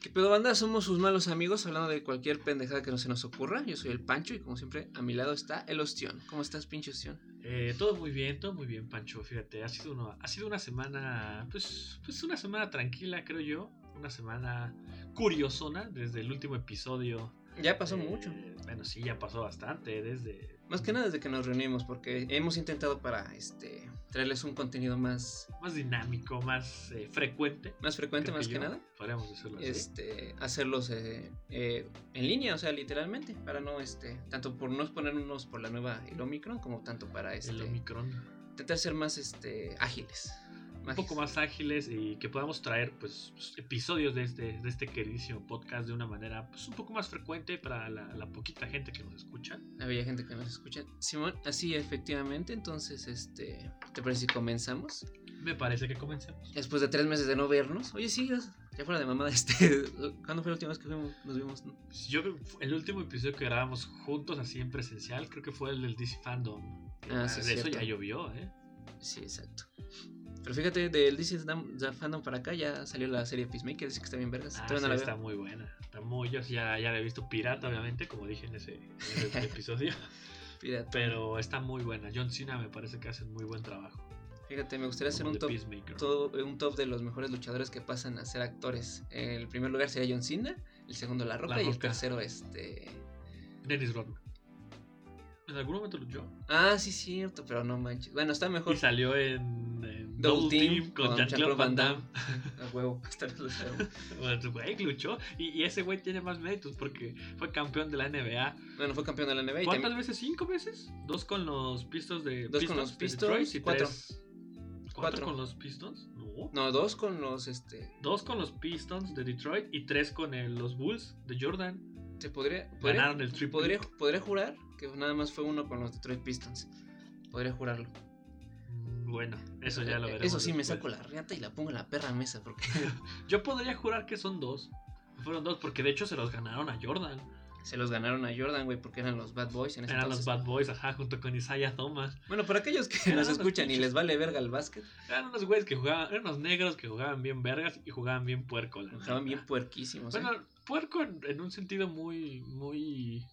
¿Qué pedo, banda? Somos sus malos amigos hablando de cualquier pendejada que no se nos ocurra. Yo soy el Pancho y como siempre a mi lado está el Ostión. ¿Cómo estás, pinche Ostión? Eh, todo muy bien, todo muy bien, Pancho. Fíjate, ha sido, uno, ha sido una semana, pues, pues una semana tranquila, creo yo. Una semana curiosona desde el último episodio. Ya pasó Eh, mucho. Bueno, sí, ya pasó bastante desde Más que nada desde que nos reunimos, porque hemos intentado para este traerles un contenido más, más dinámico, más eh, frecuente. más frecuente, más que, nada. Podríamos decirlo así. Este, hacerlos eh, eh, en línea, o sea, literalmente, para no, este, tanto por no exponernos por la nueva el Omicron, como tanto para este, el Omicron. intentar ser más este, ágiles. Un poco más ágiles y que podamos traer pues episodios de este, de este queridísimo podcast de una manera pues un poco más frecuente para la, la poquita gente que nos escucha. Había gente que nos escucha. Simón, así efectivamente, entonces, este, ¿te parece si comenzamos? Me parece que comencemos. Después de tres meses de no vernos. Oye, sí, ya fuera de mamada, este, ¿cuándo fue la última vez que fuimos- nos vimos? no? Pues, Yo creo que el último episodio que grabamos juntos así en presencial creo que fue el del DC Fandom. Ah, sí, de eso cierto. ya llovió, ¿eh? Sí, exacto. Pero fíjate, del DC Fandom para acá ya salió la serie Peacemaker, dice que está bien vergas. Ah, Todavía sí, no la está muy buena. Está muy, yo ya, ya la he visto pirata, obviamente, como dije en ese, en ese episodio. Fíjate. Pero está muy buena. John Cena me parece que hace un muy buen trabajo. Fíjate, me gustaría hacer como un The top, todo- un top de los mejores luchadores que pasan a ser actores. El primer lugar sería John Cena, el segundo La Roca La y el tercero este... Dennis Rodman. En algún momento luchó. Ah, sí, cierto, pero no manches. Bueno, está mejor. Y salió en, en Double Team con con Jean-Claude Van Damme. A huevo, sabemos. Bueno, Güey, luchó. Y, y ese güey tiene más méritos porque fue campeón de la NBA. Bueno, fue campeón de la NBA y ¿Cuántas también- veces? ¿Cinco veces? Dos con los Pistons de Dos con los de Pistons, Detroit y cuatro. tres- ¿Cuatro Cuatro. con los Pistons? No. No, dos con los, este... Dos con los Pistons de Detroit y tres con el- los Bulls de Jordan. Se podría... podría Ganaron el triple. podría, podría jurar que nada más fue uno con los Detroit Pistons. Podría jurarlo. Mm, Bueno, eso ya lo Eh, veremos. Eso sí, me saco la riata y la pongo en la perra mesa porque Yo podría jurar que son dos. Fueron dos porque de hecho se los ganaron a Jordan. se los ganaron a Jordan, güey, porque eran los Bad Boys en ese Eran los. Bad Boys, ajá, junto con Isaiah Thomas. Bueno, para aquellos que Eran nos escuchan y les vale verga el básquet, Eran unos güeyes que jugaban, eran unos negros que jugaban bien vergas y jugaban bien puerco. la neta. bien puerquísimos. ¿eh? Bueno, puerco en, en un sentido muy, muy,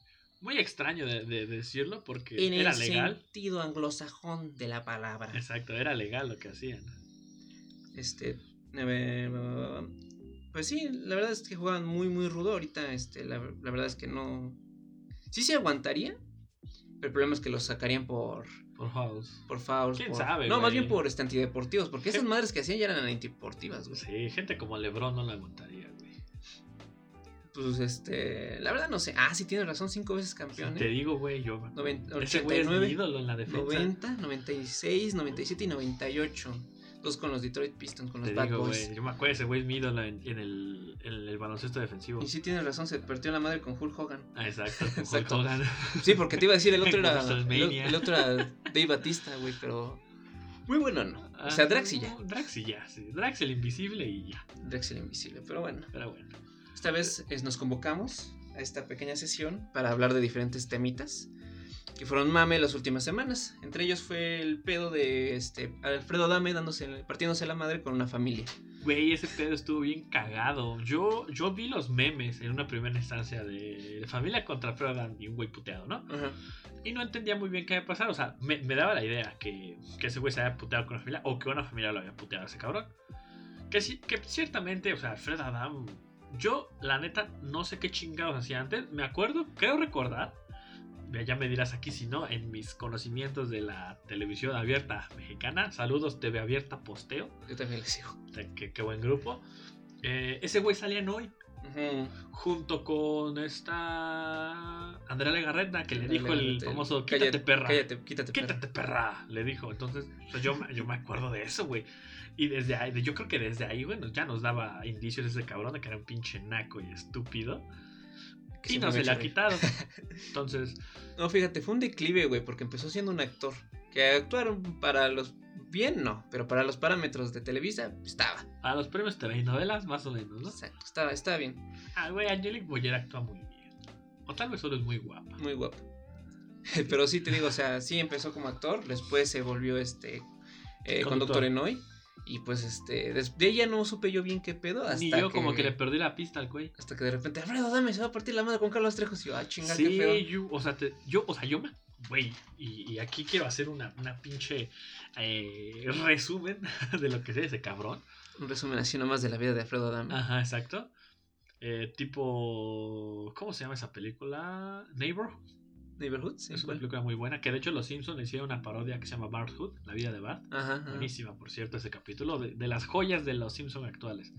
muy extraño de, de decirlo, porque en era el legal. sentido anglosajón de la palabra. Exacto, era legal lo que hacían. Este, eh, pues sí, la verdad es que jugaban muy, muy rudo. Ahorita, este, la, la verdad es que no. Sí se aguantaría, pero el problema es que los sacarían por, Por House. por fouls. ¿Quién por- sabe, No, más bien por este, antideportivos, porque esas madres que hacían ya eran antideportivas, güey. Sí, gente como LeBron no la aguantaría. Pues este, la verdad no sé. Ah, sí, tienes razón, cinco veces campeón. Si te ¿eh? digo, güey, yo. Noven- Ese güey es mi 89, ídolo en la defensa. 90, 96, 97 y 98. Dos con los Detroit Pistons, con los Te Bad digo, Boys. Yo me acuerdo ese güey es mi ídolo en, en el, en el baloncesto defensivo. Y sí tienes razón, se partió la madre con Hulk Hogan. Ah, exacto. con Exacto. Hulk Hogan. Sí, porque te iba a decir, el otro era. El, el otro era Dave Batista, güey, pero. Muy bueno, ¿no? O sea, Ah, Drax y ya. Drax y ya, sí. Drax el invisible y ya. Drax el invisible, pero bueno. Pero bueno. Esta vez es- nos convocamos a esta pequeña sesión para hablar de diferentes temitas que fueron mame las últimas semanas. Entre ellos fue el pedo de este Alfredo Dame dándose, partiéndose la madre con una familia. Güey, ese pedo estuvo bien cagado. Yo, yo vi los memes en una primera instancia de, familia contra Alfredo Adame y un güey puteado, ¿no? Ajá. Y no entendía muy bien qué había pasado. O sea, me, me daba la idea que, que ese güey se había puteado con la familia o que una familia lo había puteado a ese cabrón. Que, que ciertamente, o sea, Alfred Adam, yo la neta no sé qué chingados hacía antes. Me acuerdo, creo recordar, ya me dirás aquí si no, en mis conocimientos de la televisión abierta mexicana, saludos TV abierta posteo, Yo también les digo. o sea, qué, qué buen grupo. Eh, ese güey salía en hoy junto con esta Andrea Legarreta que le dijo el famoso cállate, quítate perra. Cállate, quítate, perra. Quítate perra, le dijo. Entonces, sea, yo, me- yo me acuerdo de eso, güey. Y desde ahí, yo creo que desde ahí, bueno, ya nos daba indicios ese cabrón de que era un pinche naco y estúpido. Que Y no se le ha quitado. Entonces, No, fíjate, fue un declive, güey, porque empezó siendo un actor. Que actuaron para los. Bien, no, pero para los parámetros de Televisa estaba. a los premios TV y novelas, más o menos, ¿no? Exacto, estaba, estaba bien. Ah, güey, Angelique Boyer actúa muy bien. O tal vez solo es muy guapa. Muy guapo. Pero sí te digo, o sea, sí empezó como actor, después se volvió este eh, Conductor. en hoy. Y pues este, de ella no supe yo bien qué pedo. Hasta Ni yo como que le perdí la pista al güey. Hasta que de repente, Alfredo, dame, se va a partir la madre con Carlos Trejo. Y yo, ah, chinga, Sí, qué feo. yo, o sea, te- yo, o sea, yo me. Güey, y, y aquí quiero hacer una, una pinche eh, resumen de lo que es ese cabrón. Un resumen así nomás de la vida de Alfredo Adame. Ajá, exacto. Eh, tipo. ¿Cómo se llama esa película? Neighbor. Neighborhood, sí. es una ¿cuál? película muy buena. Que de hecho los Simpsons hicieron una parodia que se llama Bart Hood, la vida de Bart. Ajá, ajá. Buenísima, por cierto, ese capítulo. De, de las joyas de los Simpsons actuales.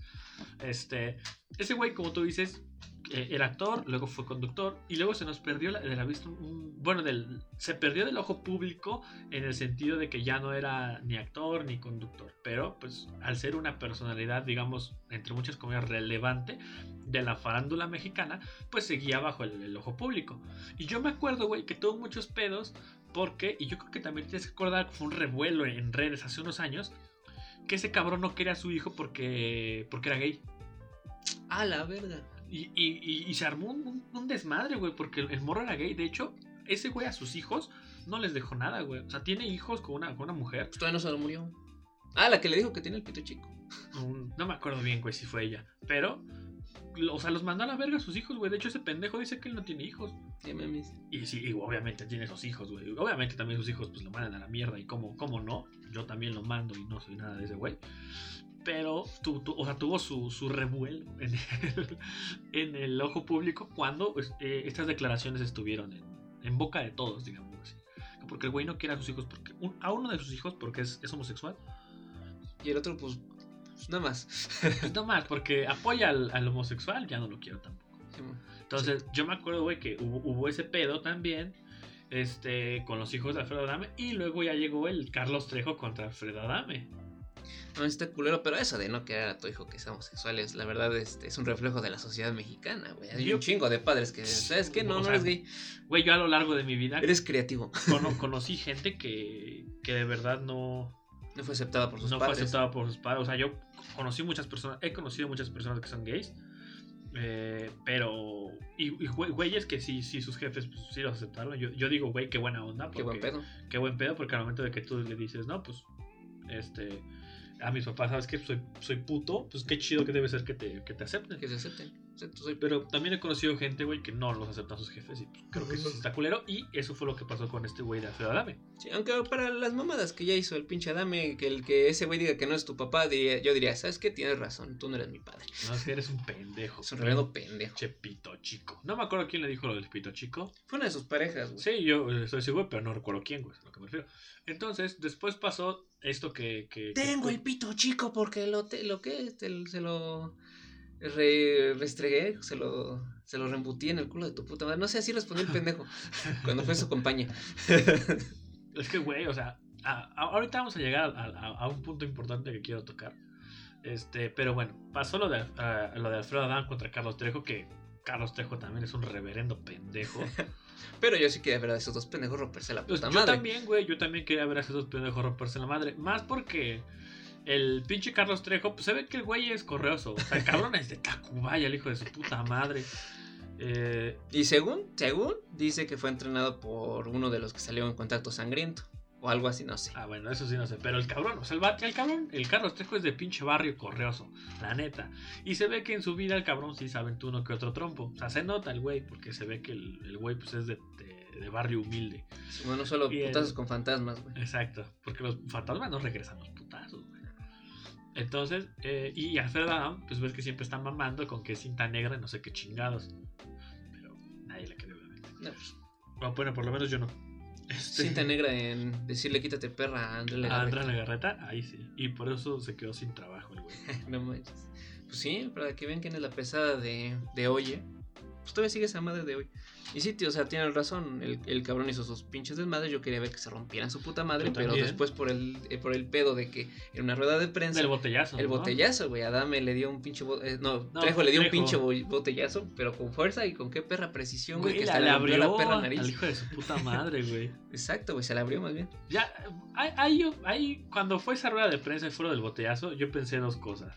Este. Ese güey, como tú dices, eh, era actor, luego fue conductor. Y luego se nos perdió la- de la vista. un- bueno, del, se perdió del ojo público en el sentido de que ya no era ni actor ni conductor. Pero, pues, al ser una personalidad, digamos, entre muchas comillas, relevante de la farándula mexicana, pues seguía bajo el, el ojo público. Y yo me acuerdo, güey, que tuvo muchos pedos porque, y yo creo que también tienes que acordar que fue un revuelo en redes hace unos años, que ese cabrón no quería a su hijo porque, porque era gay. Ah, la verga. Y, y- y- y se armó un, desmadre, güey, porque el, el morro era gay. De hecho, ese güey a sus hijos no les dejó nada, güey. O sea, tiene hijos con una, con una mujer. Pues todavía no se lo murió. Ah, la que le dijo que tiene el pito chico. un- no me acuerdo bien, güey, si fue ella. Pero, o sea, los mandó a la verga a sus hijos, güey. De hecho, ese pendejo dice que él no tiene hijos. Ya mames. Y sí, y obviamente tiene esos hijos, güey. Obviamente también sus hijos pues lo mandan a la mierda. Y cómo, cómo no, yo también lo mando y no soy nada de ese güey. Pero tu, tu- o sea, tuvo su, su revuelo en el, en el ojo público cuando pues, eh, estas declaraciones estuvieron en, en boca de todos, digamos así. Porque el güey no quiere a sus hijos, porque un- a uno de sus hijos porque es, es homosexual. Y el otro, pues, pues nada más. Pues no más, porque apoya al, al homosexual, ya no lo quiero tampoco. Sí. Entonces, yo me acuerdo, güey, que hubo, hubo ese pedo también. Este, con los hijos de Alfredo Adame. Y luego ya llegó el Carlos Trejo contra Alfredo Adame. No, está culero, pero eso de no querer a tu hijo que sea homosexual es, la verdad, este, es un reflejo de la sociedad mexicana, güey. Hay Yo- un chingo de padres que, ¿sabes qué? No, no sea, eres gay. Güey, yo a lo largo de mi vida Eres creativo. cono- conocí gente que, que de verdad no, No fue aceptada por sus no fue padres. aceptada por sus padres. O sea, yo conocí muchas personas, he conocido muchas personas que son gays. eh, pero. Y, y güey- güeyes que sí, sí, sus jefes pues, sí los aceptaron. Yo, yo digo, güey, qué buena onda. Qué buen porque- pedo. qué buen pedo, porque al momento de que tú le dices, no, pues, este, a mis papás, ¿sabes que soy, soy puto? Pues qué chido que debe ser que te, que te acepten. Que se acepten. Pero también he conocido gente, güey, que no los aceptan sus jefes y pues, creo que eso está culero. Y eso fue lo que pasó con este güey de Alfredo Adame. Sí, aunque para las mamadas que ya hizo el pinche Adame, que el que ese güey diga que no es tu papá, diría- yo diría, ¿sabes qué? Tienes razón, tú no eres mi padre. No, es que eres un pendejo. Es un reverendo pendejo. Che pito chico. No me acuerdo quién le dijo lo del pito chico. Fue una de sus parejas, güey. Sí, yo eh, estoy seguro, pero no recuerdo quién, güey, es a lo que me refiero. Entonces, después pasó esto que... que- que- Tengo el pito chico porque lo, te, lo que te- se lo re- restregué, se lo, se lo reembutí en el culo de tu puta madre. No sé, así respondió el pendejo cuando fue su compañía. Es que, güey, o sea, a- a- ahorita vamos a llegar a, un punto importante que quiero tocar. Este, pero bueno, pasó lo de, ah, lo de Alfredo Adán contra Carlos Trejo, que Carlos Trejo también es un reverendo pendejo. Pero yo sí quería ver a esos dos pendejos romperse la Pues puta yo madre. también, güey, yo también quería ver a esos dos pendejos romperse la madre. Más porque el pinche Carlos Trejo, pues se ve que el güey es correoso. O sea, el cabrón es de Tacubaya, el hijo de su puta madre. Eh, Y según, según, dice que fue entrenado por uno de los que salió en contacto sangriento. O algo así, no sé. Ah, bueno, eso sí no sé. Pero el cabrón, o sea, el, el cabrón, el Carlos Trejo es de pinche barrio correoso, la neta. Y se ve que en su vida el cabrón sí sabe tú uno que otro trompo. O sea, se nota el güey, porque se ve que el, el güey pues es de, de- de barrio humilde. Bueno, solo Y el- putazos con fantasmas, güey. Exacto, porque los fantasmas no regresan los putazos. Entonces, eh, y Alfredo Adam, pues ves que siempre está mamando con que es cinta negra y no sé qué chingados. Pero nadie le cree, obviamente. No, pues, bueno, por lo menos yo no. Este- cinta negra en decirle quítate perra a André A Legarreta. Andrea Legarreta, ahí sí. Y por eso se quedó sin trabajo el güey. No manches. Pues sí, para que vean quién es la pesada de, de Oye. Pues todavía sigue esa madre de hoy. Y sí, tío, o sea, tienen razón. El, el cabrón hizo sus pinches desmadres. Yo quería ver que se rompieran su puta madre. Pero después por el, eh, por el pedo de que en una rueda de prensa. Del botellazo. el ¿no? botellazo, güey. Adame le dio un pinche. eh, no, No, Trejo le dio un pinche bo- botellazo. Pero con fuerza y con qué perra precisión, güey. Que hasta le abrió la perra al nariz. hijo de su puta madre, güey. Exacto, güey. Se la abrió más bien. Ya, ahí, ahí, ahí, cuando fue esa rueda de prensa y fuera del botellazo, yo pensé dos cosas.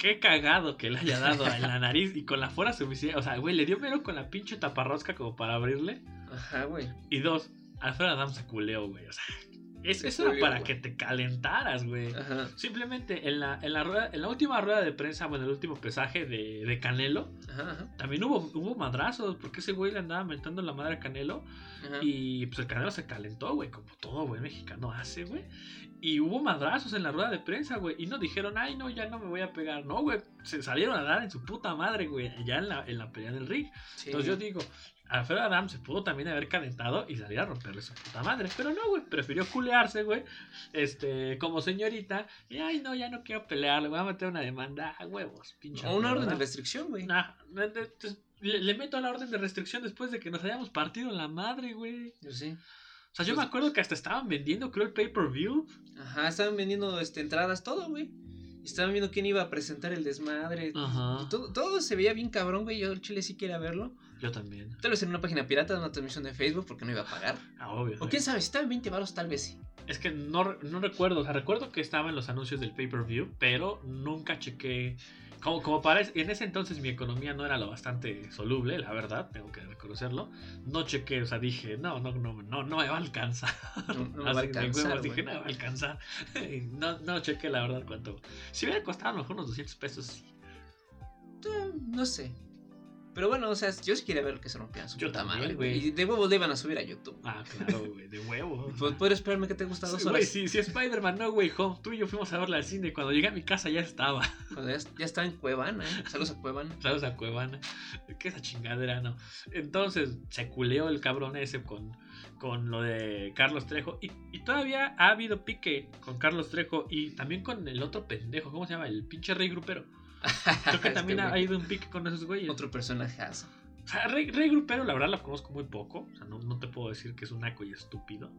Qué cagado que le haya dado en la nariz y con la fuera suficiente. O sea, güey, le dio mero con la pinche taparrosca como para abrirle. Ajá, güey. Y dos, Alfredo Adam se culeó, güey. O sea, Es, eso era para güey. que te calentaras, güey. Simplemente en la, en, la rueda, en la última rueda de prensa, bueno, el último pesaje de, de Canelo, ajá, ajá, también hubo, hubo madrazos, porque ese güey le andaba mentando la madre a Canelo. ajá. Y pues el Canelo se calentó, güey, como todo buen mexicano hace, güey. Y hubo madrazos en la rueda de prensa, güey. Y no dijeron, ay, no, ya no me voy a pegar. No, güey, se salieron a dar en su puta madre, güey, ya en la, en la pelea del ring. Sí. Entonces yo digo, Alfredo Adam se pudo también haber calentado y salir a romperle su puta madre. Pero no, güey, prefirió culearse, güey. Este, como señorita. Y ay, no, ya no quiero pelear, le voy a meter una demanda a huevos, pinche. O una orden de restricción, güey. Nah, de- le, le meto la orden de restricción después de que nos hayamos partido la madre, güey. Yo sí. O sea, yo Pues- me acuerdo que hasta estaban vendiendo, creo, el pay-per-view. Ajá, estaban vendiendo este, entradas, todo, güey. Estaban viendo quién iba a presentar el desmadre. Ajá. Y todo, todo se veía bien cabrón, güey. Yo el chile sí quería verlo. Yo también. Tal vez en una página pirata, en una transmisión de Facebook, porque no iba a pagar. Ah, obvio. O quién sabe, si estaban 20 baros, tal vez sí. Es que no, no recuerdo. O sea, recuerdo que estaban los anuncios del pay-per-view, pero nunca chequé. Como, como parece, en ese entonces mi economía no era lo bastante soluble, la verdad, tengo que reconocerlo. No chequé, o sea, dije, no, no, no, no, no me va a alcanzar. No, no me va a alcanzar, huevos, dije, no me va a alcanzar. No, no chequé la verdad cuánto. Si hubiera costado a lo mejor unos 200 pesos, sí. Eh, No sé. Pero bueno, o sea, yo sí quería ver que se rompían su Yo puta también, madre, güey. güey. Y de huevos le iban a subir a YouTube. Ah, claro, güey, de huevo. Pues puedes esperarme que te gusta dos Sí, horas. güey, si, si Spider-Man No Way Home, tú y yo fuimos a verla al cine. Cuando llegué a mi casa ya estaba. Cuando ya, ya estaba en Cuevana, ¿eh? Saludos a Cuevana. ¿Sabes? A Cuevana. ¿Qué esa chingadera, no? Entonces se culeó el cabrón ese con, con lo de Carlos Trejo. Y, y todavía ha habido pique con Carlos Trejo y también con el otro pendejo. ¿Cómo se llama? El pinche rey grupero. Creo que Este también ha güey. habido un pique con esos güeyes. Otro personajazo. O sea, Rey, Rey Grupero, la verdad, lo conozco muy poco. O sea, no, no te puedo decir que es un naco y estúpido.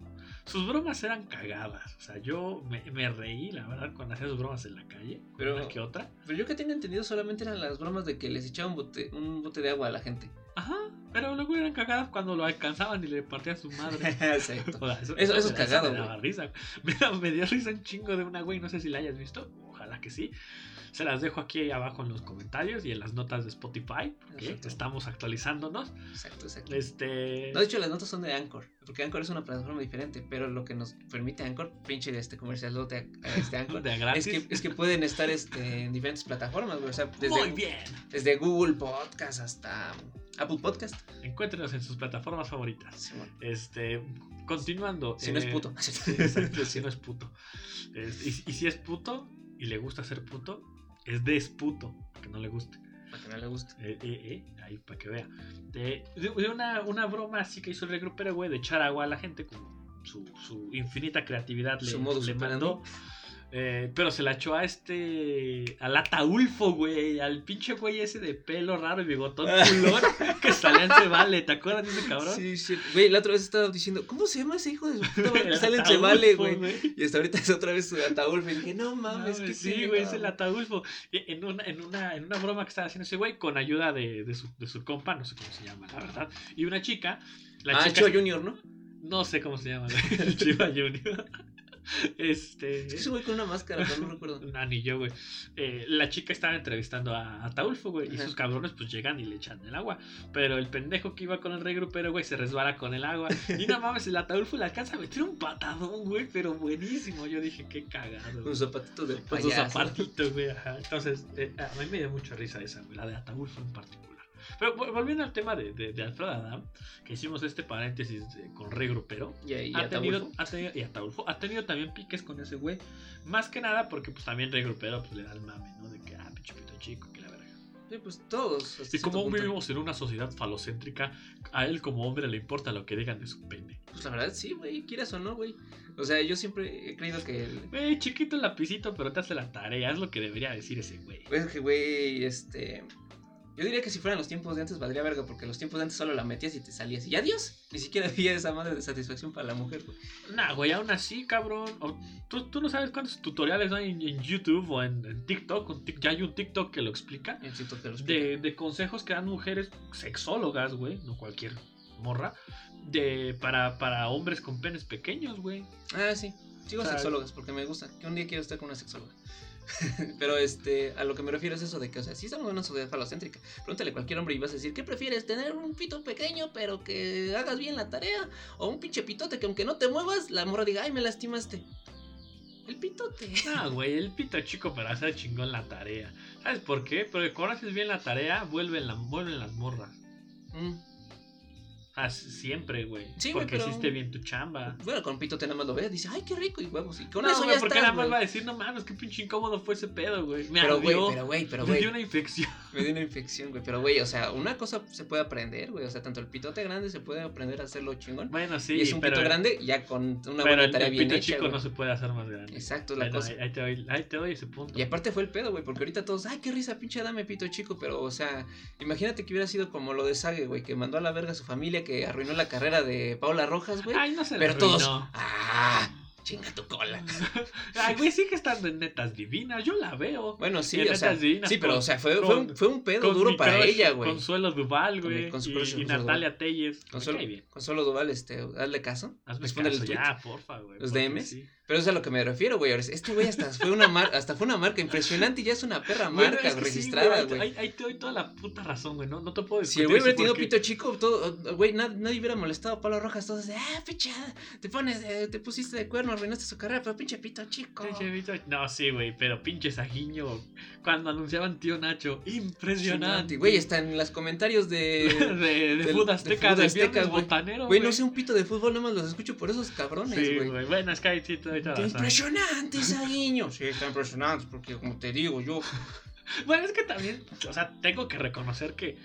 Sus bromas eran cagadas. O sea, yo me, me reí, la verdad, cuando hacía sus bromas en la calle. con Pero- Una que otra. Pero yo que tengo entendido solamente eran las bromas de que les echaban bote- un bote de agua a la gente. Ajá, pero luego eran cagadas cuando lo alcanzaban y le partían su madre. Exacto. O sea, eso, Eso- eso es cagado, me daba risa. Me, me dio risa un chingo de una güey, no sé si la hayas visto. Ojalá que sí. Se las dejo aquí abajo en los comentarios y en las notas de Spotify, porque estamos actualizándonos. Exacto, exacto. Este. No, de hecho, las notas son de Anchor. Porque Anchor es una plataforma diferente. Pero lo que nos permite Anchor, pinche de este comercial de este Anchor, de es que, es que pueden estar este, en diferentes plataformas. O sea, Muy desde, bien. desde Google Podcast hasta Apple Podcast. Encuéntrenos en sus plataformas favoritas. Simón. Este, continuando. Si no es eh, puto. sí, exacto, si no es puto. Y, y si es puto y le gusta ser puto, es desputo, que no le guste. Para que no le guste. Eh, eh, eh, ahí para que vea. De, de- de una, una broma así que hizo el regrupero, güey, de echar agua a la gente, como su, su infinita creatividad le, mandó. Eh, pero se la echó a este. Al Ataulfo, güey. Al pinche güey ese de pelo raro y bigotón culón que salía en Cebale. ¿Te acuerdas de ese cabrón? Sí, sí. Güey, la otra vez estaba diciendo, ¿cómo se llama ese hijo de su puta madre que sale en Chevale, güey? Y hasta ahorita es otra vez su Ataulfo. Y dije, no mames, No, que sí, güey, es el Ataulfo. En una, en, una, en una broma que estaba haciendo ese güey con ayuda de, de, su, de su compa, no sé cómo se llama, la verdad. Y una chica. La Ah, chica Chiva Junior, ¿no? No sé cómo se llama, el Chiva Junior. Este. Es güey con una máscara, pero no recuerdo. Ah, ni yo, güey. Eh, la chica estaba entrevistando a, a Taulfo, güey. Y sus cabrones, pues llegan y le echan el agua. Pero el pendejo que iba con el rey grupero, güey, se resbala con el agua. Y no mames, el Ataulfo le alcanza a meter un patadón, güey. Pero buenísimo. Yo dije, qué cagado. Sus zapatitos de payaso. zapatitos, güey. Ajá. Entonces, eh, a mí me dio mucha risa esa, güey. La de Ataulfo en particular. Pero vol- volviendo al tema de, de, de Alfredo Adam, que hicimos este paréntesis de- con rey grupero Y, y ha tenido, ha tenido, y Ataulfo, ha tenido también piques con ese güey. Más que nada porque pues también Rey Grupero pues, le da el mame, ¿no? De que, ah, pinche pito chico, que la verga. Sí, pues todos. Y como punto. vivimos en una sociedad falocéntrica, a él como hombre le importa lo que digan de su pene. Pues la verdad sí, güey, quieras o no, güey. O sea, yo siempre he creído que el... Güey, chiquito el lapicito, pero te hace la tarea, es lo que debería decir ese güey. Es que, güey, este... Yo diría que si fueran los tiempos de antes valdría verga, porque los tiempos de antes solo la metías y te salías. Y adiós. Ni siquiera había esa madre de satisfacción para la mujer, güey. Nah, güey, aún así, cabrón. O- ¿tú, tú no sabes cuántos tutoriales hay en, en YouTube o en, en TikTok. un tic- ya hay un TikTok que lo explica. Yo siento que los de, de consejos que dan mujeres sexólogas, güey, no cualquier morra, de para, para hombres con penes pequeños, güey. Ah, sí. Sigo O sea, sexólogas porque me gusta. Que un día quiero estar con una sexóloga. Pero este, a lo que me refiero es eso de que, o sea, sí estamos en una sociedad falocéntrica. Pregúntale a cualquier hombre y vas a decir, ¿qué prefieres? ¿Tener un pito pequeño pero que hagas bien la tarea? ¿O un pinche pitote que aunque no te muevas, la morra diga, ay, me lastimaste? El pitote. No, güey, el pito chico para hacer chingón la tarea. ¿Sabes por qué? Porque cuando haces bien la tarea, vuelven, la, vuelven las morras. Mm. Siempre, güey. Sí, güey, porque pero- hiciste bien tu chamba. Bueno, con pitote nada más lo ves, dice, ay, qué rico, y huevos. Y con no, eso güey, ya porque estás, nada más va a decir, no mames, qué pinche incómodo fue ese pedo, güey. Me Pero, güey, pero, güey, pero, me güey. dio una infección. Me dio una infección, güey. Pero, güey, o sea, una cosa se puede aprender, güey. O sea, tanto el pitote grande se puede aprender a hacerlo chingón. Bueno, sí, y es un pero, pito grande ya con una buena el, tarea el bien pito hecha, chico no se puede hacer más grande. Exacto, es la Bueno, cosa. Ahí, ahí te doy, ahí te doy ese punto. Y aparte fue el pedo, güey, porque ahorita todos, ay, qué risa, pinche dame pito chico, pero, o sea, imagínate que hubiera sido como lo de Sage, güey, que mandó a la verga a su familia, que arruinó la carrera de Paula Rojas, güey. Ay, no se pero todos, ah, chinga tu cola. Ay, güey, sigue estando en netas divinas. Yo la veo. Bueno, sí, Y o sea, Divinas sí, pero, con- o sea, fue, fue, con- un, fue un pedo Con duro para crush, ella, güey. Consuelo Duval, Con güey. crush, Y, y Duval. Natalia Telles. Consuelo. Consuelo Duval, este, hazle caso. Hazme caso ya, porfa, güey. Los DMs. sí. Pero eso es a lo que me refiero, güey. Ahora, Este güey hasta fue una marca, hasta fue una marca impresionante y ya es una perra Bueno, marca es que sí, registrada, güey. Ahí, ahí te doy toda la puta razón, güey. No, no te puedo Si el güey hubiera tenido porque- pito chico, todo, güey, nad- nadie hubiera molestado a Pablo Rojas. Todos de, ah, pinche, te pones, eh, te pusiste de cuerno, arruinaste su carrera, pero pinche pito chico. Pinche Vito- No, sí, güey, pero pinche Saguiño. Cuando anunciaban tío Nacho, impresionante. Güey, está en los comentarios de, de. de, de Azteca, de Azteca, güey. No sé un pito de fútbol, nada más los escucho por esos cabrones, Sí, güey. güey. Bueno, es que ahí sí te toda Qué impresionante, Saguiño. Sí, está impresionante, porque como te digo, yo. Bueno, es que también, o sea, tengo que reconocer que,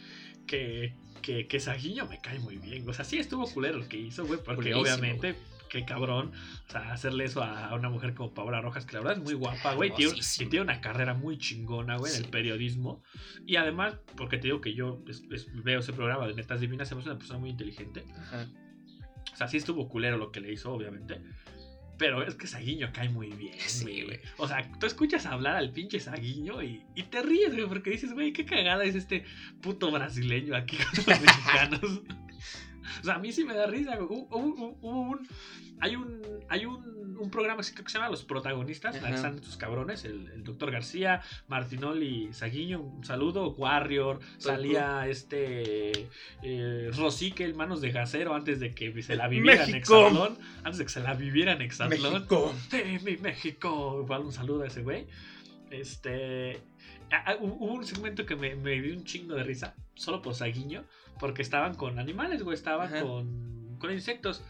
que, que, que Saguiño me cae muy bien. O sea, sí estuvo culero lo que hizo, güey, porque Culerísimo, obviamente, qué cabrón, o sea, hacerle eso a una mujer como Paola Rojas, que la verdad es muy guapa, güey, tiene, y tiene una carrera muy chingona, güey, en Sí. el periodismo. Y además, porque te digo que yo es- es- veo ese programa de Netas Divinas, se me hace una persona muy inteligente. Ajá. O sea, sí estuvo culero lo que le hizo, obviamente. Pero es que Saguiño cae muy bien, Sí, güey. güey. O sea, tú escuchas hablar al pinche Saguiño y, y te ríes, güey, porque dices, güey, qué cagada es este puto brasileño aquí con los mexicanos. O sea, a mí sí me da risa, güey. Hubo- hubo- hubo un- hay un, hay un, un programa que se llama Los Protagonistas. Ajá. Están estos cabrones, el, el doctor García, Martinoli, Saguiño, un saludo, Warrior, salía este eh, Rosique, el manos de gasero, antes de que se la viviera en. Exatlón. Antes de que se la viviera en Exatlón. México. Sí, mi México. Igual un saludo a ese güey. Este. Ah, ah, hu- Hubo un segmento que me, me dio un chingo de risa, solo por Saguiño, porque estaban con animales, güey, estaban Ajá. con, con insectos.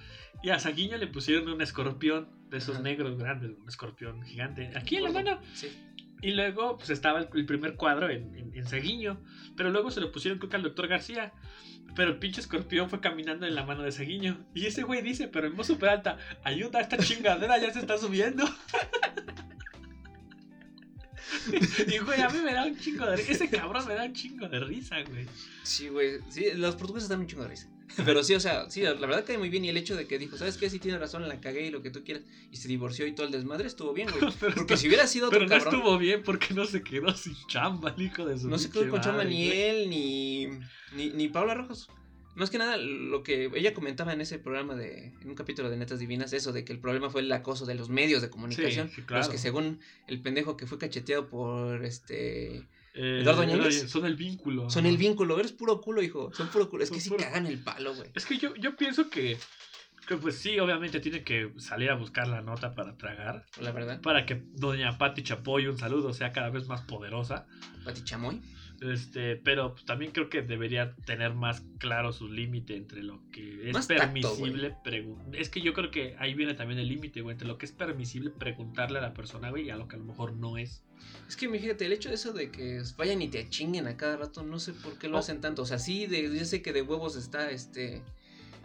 Y a Saguiño le pusieron un escorpión de esos Ajá. negros grandes, un escorpión gigante, aquí en la mano. Sí. Y luego, pues estaba el, el primer cuadro en, en, en Saguiño, pero luego se lo pusieron, creo que al doctor García. Pero el pinche escorpión fue caminando en la mano de Saguiño. Y ese güey dice, pero en voz súper alta, ayuda, esta chingadera ya se está subiendo. y güey, a mí me da un chingo de risa. Ese cabrón me da un chingo de risa, güey. Sí, güey. Sí, los portugueses dan un chingo de risa. Pero sí, o sea, sí, la verdad que muy bien. Y el hecho de que dijo, ¿sabes qué? Si tiene razón, la cagué y lo que tú quieras. Y se divorció y todo el desmadre estuvo bien, güey. Porque si hubiera sido otro pero no cabrón. estuvo bien porque no se quedó sin chamba el hijo de su No se quedó con chamba ni él, ni, ni, ni Paula Rojos. Más que nada, lo que ella comentaba en ese programa de, en un capítulo de Netas Divinas, eso de que el problema fue el acoso de los medios de comunicación. Sí, sí, claro. Los que según el pendejo que fue cacheteado por este Eh, Eduardo Ñañez. Son el vínculo. son el vínculo, eres puro culo, hijo. Son puro culo. Es Son que sí puro- cagan el palo, güey. Es que yo, yo pienso que, que, pues sí, obviamente tiene que salir a buscar la nota para tragar. La verdad. Para que doña Patti Chapoy, un saludo, sea cada vez más poderosa. Pati Chamoy. Este, pero pues, también creo que debería tener más claro su límite entre lo que es Más permisible Es que yo creo que ahí viene también el límite, güey, entre lo que es permisible preguntarle a la persona, güey, y a lo que a lo mejor no es. Es que fíjate, el hecho de eso de que vayan y te chinguen a cada rato, no sé por qué lo Oh. hacen tanto. O sea, sí, de, yo sé que de huevos está este.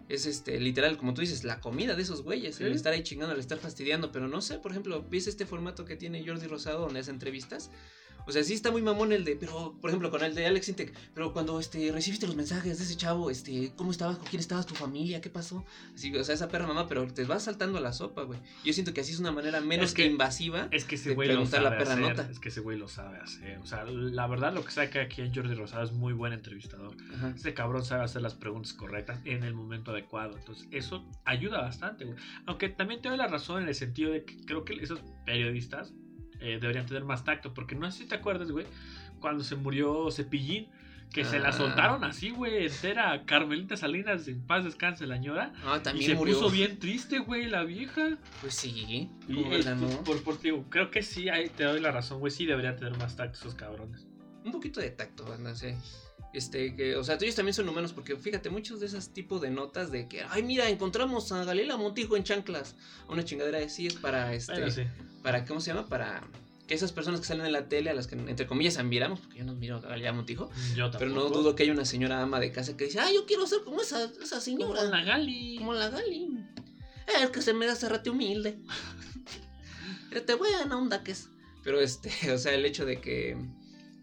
Es este, literal, como tú dices, la comida de esos güeyes, el Sí. estar ahí chingando, el estar fastidiando, pero no sé, por ejemplo, ¿ves este formato que tiene Jordi Rosado donde hace entrevistas? O sea, sí está muy mamón el de, pero, por ejemplo, con el de Alex Intec, pero cuando este, recibiste los mensajes de ese chavo, este, ¿cómo estabas? ¿Con quién estabas? ¿Tu familia? ¿Qué pasó? Así, o sea, esa perra mamá, pero te vas saltando a la sopa, güey. Yo siento que así es una manera menos Es que- invasiva. Es que ese De güey lo preguntar sabe la perra hacer. nota. Es que ese güey lo sabe hacer. O sea, la verdad, lo que sabe que aquí en Jordi Rosado es muy buen entrevistador. Ajá. Ese cabrón sabe hacer las preguntas correctas en el momento adecuado. Entonces, eso ayuda bastante, güey. Aunque también te doy la razón en el sentido de que creo que esos periodistas eh, deberían tener más tacto. Porque no sé si te acuerdas, güey, cuando se murió Cepillín, que se la Ah. soltaron así, güey, entera. Carmelita Salinas, en paz descanse la ñora. Ah, Y también se murió. puso bien triste, güey, la vieja. Pues sí. Y ¿Cómo eh, la no? por, por- digo, creo que sí, ahí te doy la razón, güey. Sí deberían tener más tacto esos cabrones. Un poquito de tacto, banda, sí. Este, que, o sea, ellos también son humanos porque fíjate, muchos de esos tipos de notas de que, ay, mira, encontramos a Galila Montijo en chanclas. Una chingadera así es para, este, Bueno, sí. para, ¿cómo se llama? Para que esas personas que salen en la tele, a las que, entre comillas, admiramos, porque yo no miro a Galila Montijo, Yo pero no dudo que haya una señora ama de casa que dice, ay, yo quiero ser como esa, esa Como señora. la Gali. Como la Gali. Es que se me da cerrate humilde. Fíjate, buena onda que es. Pero este, o sea, el hecho de que,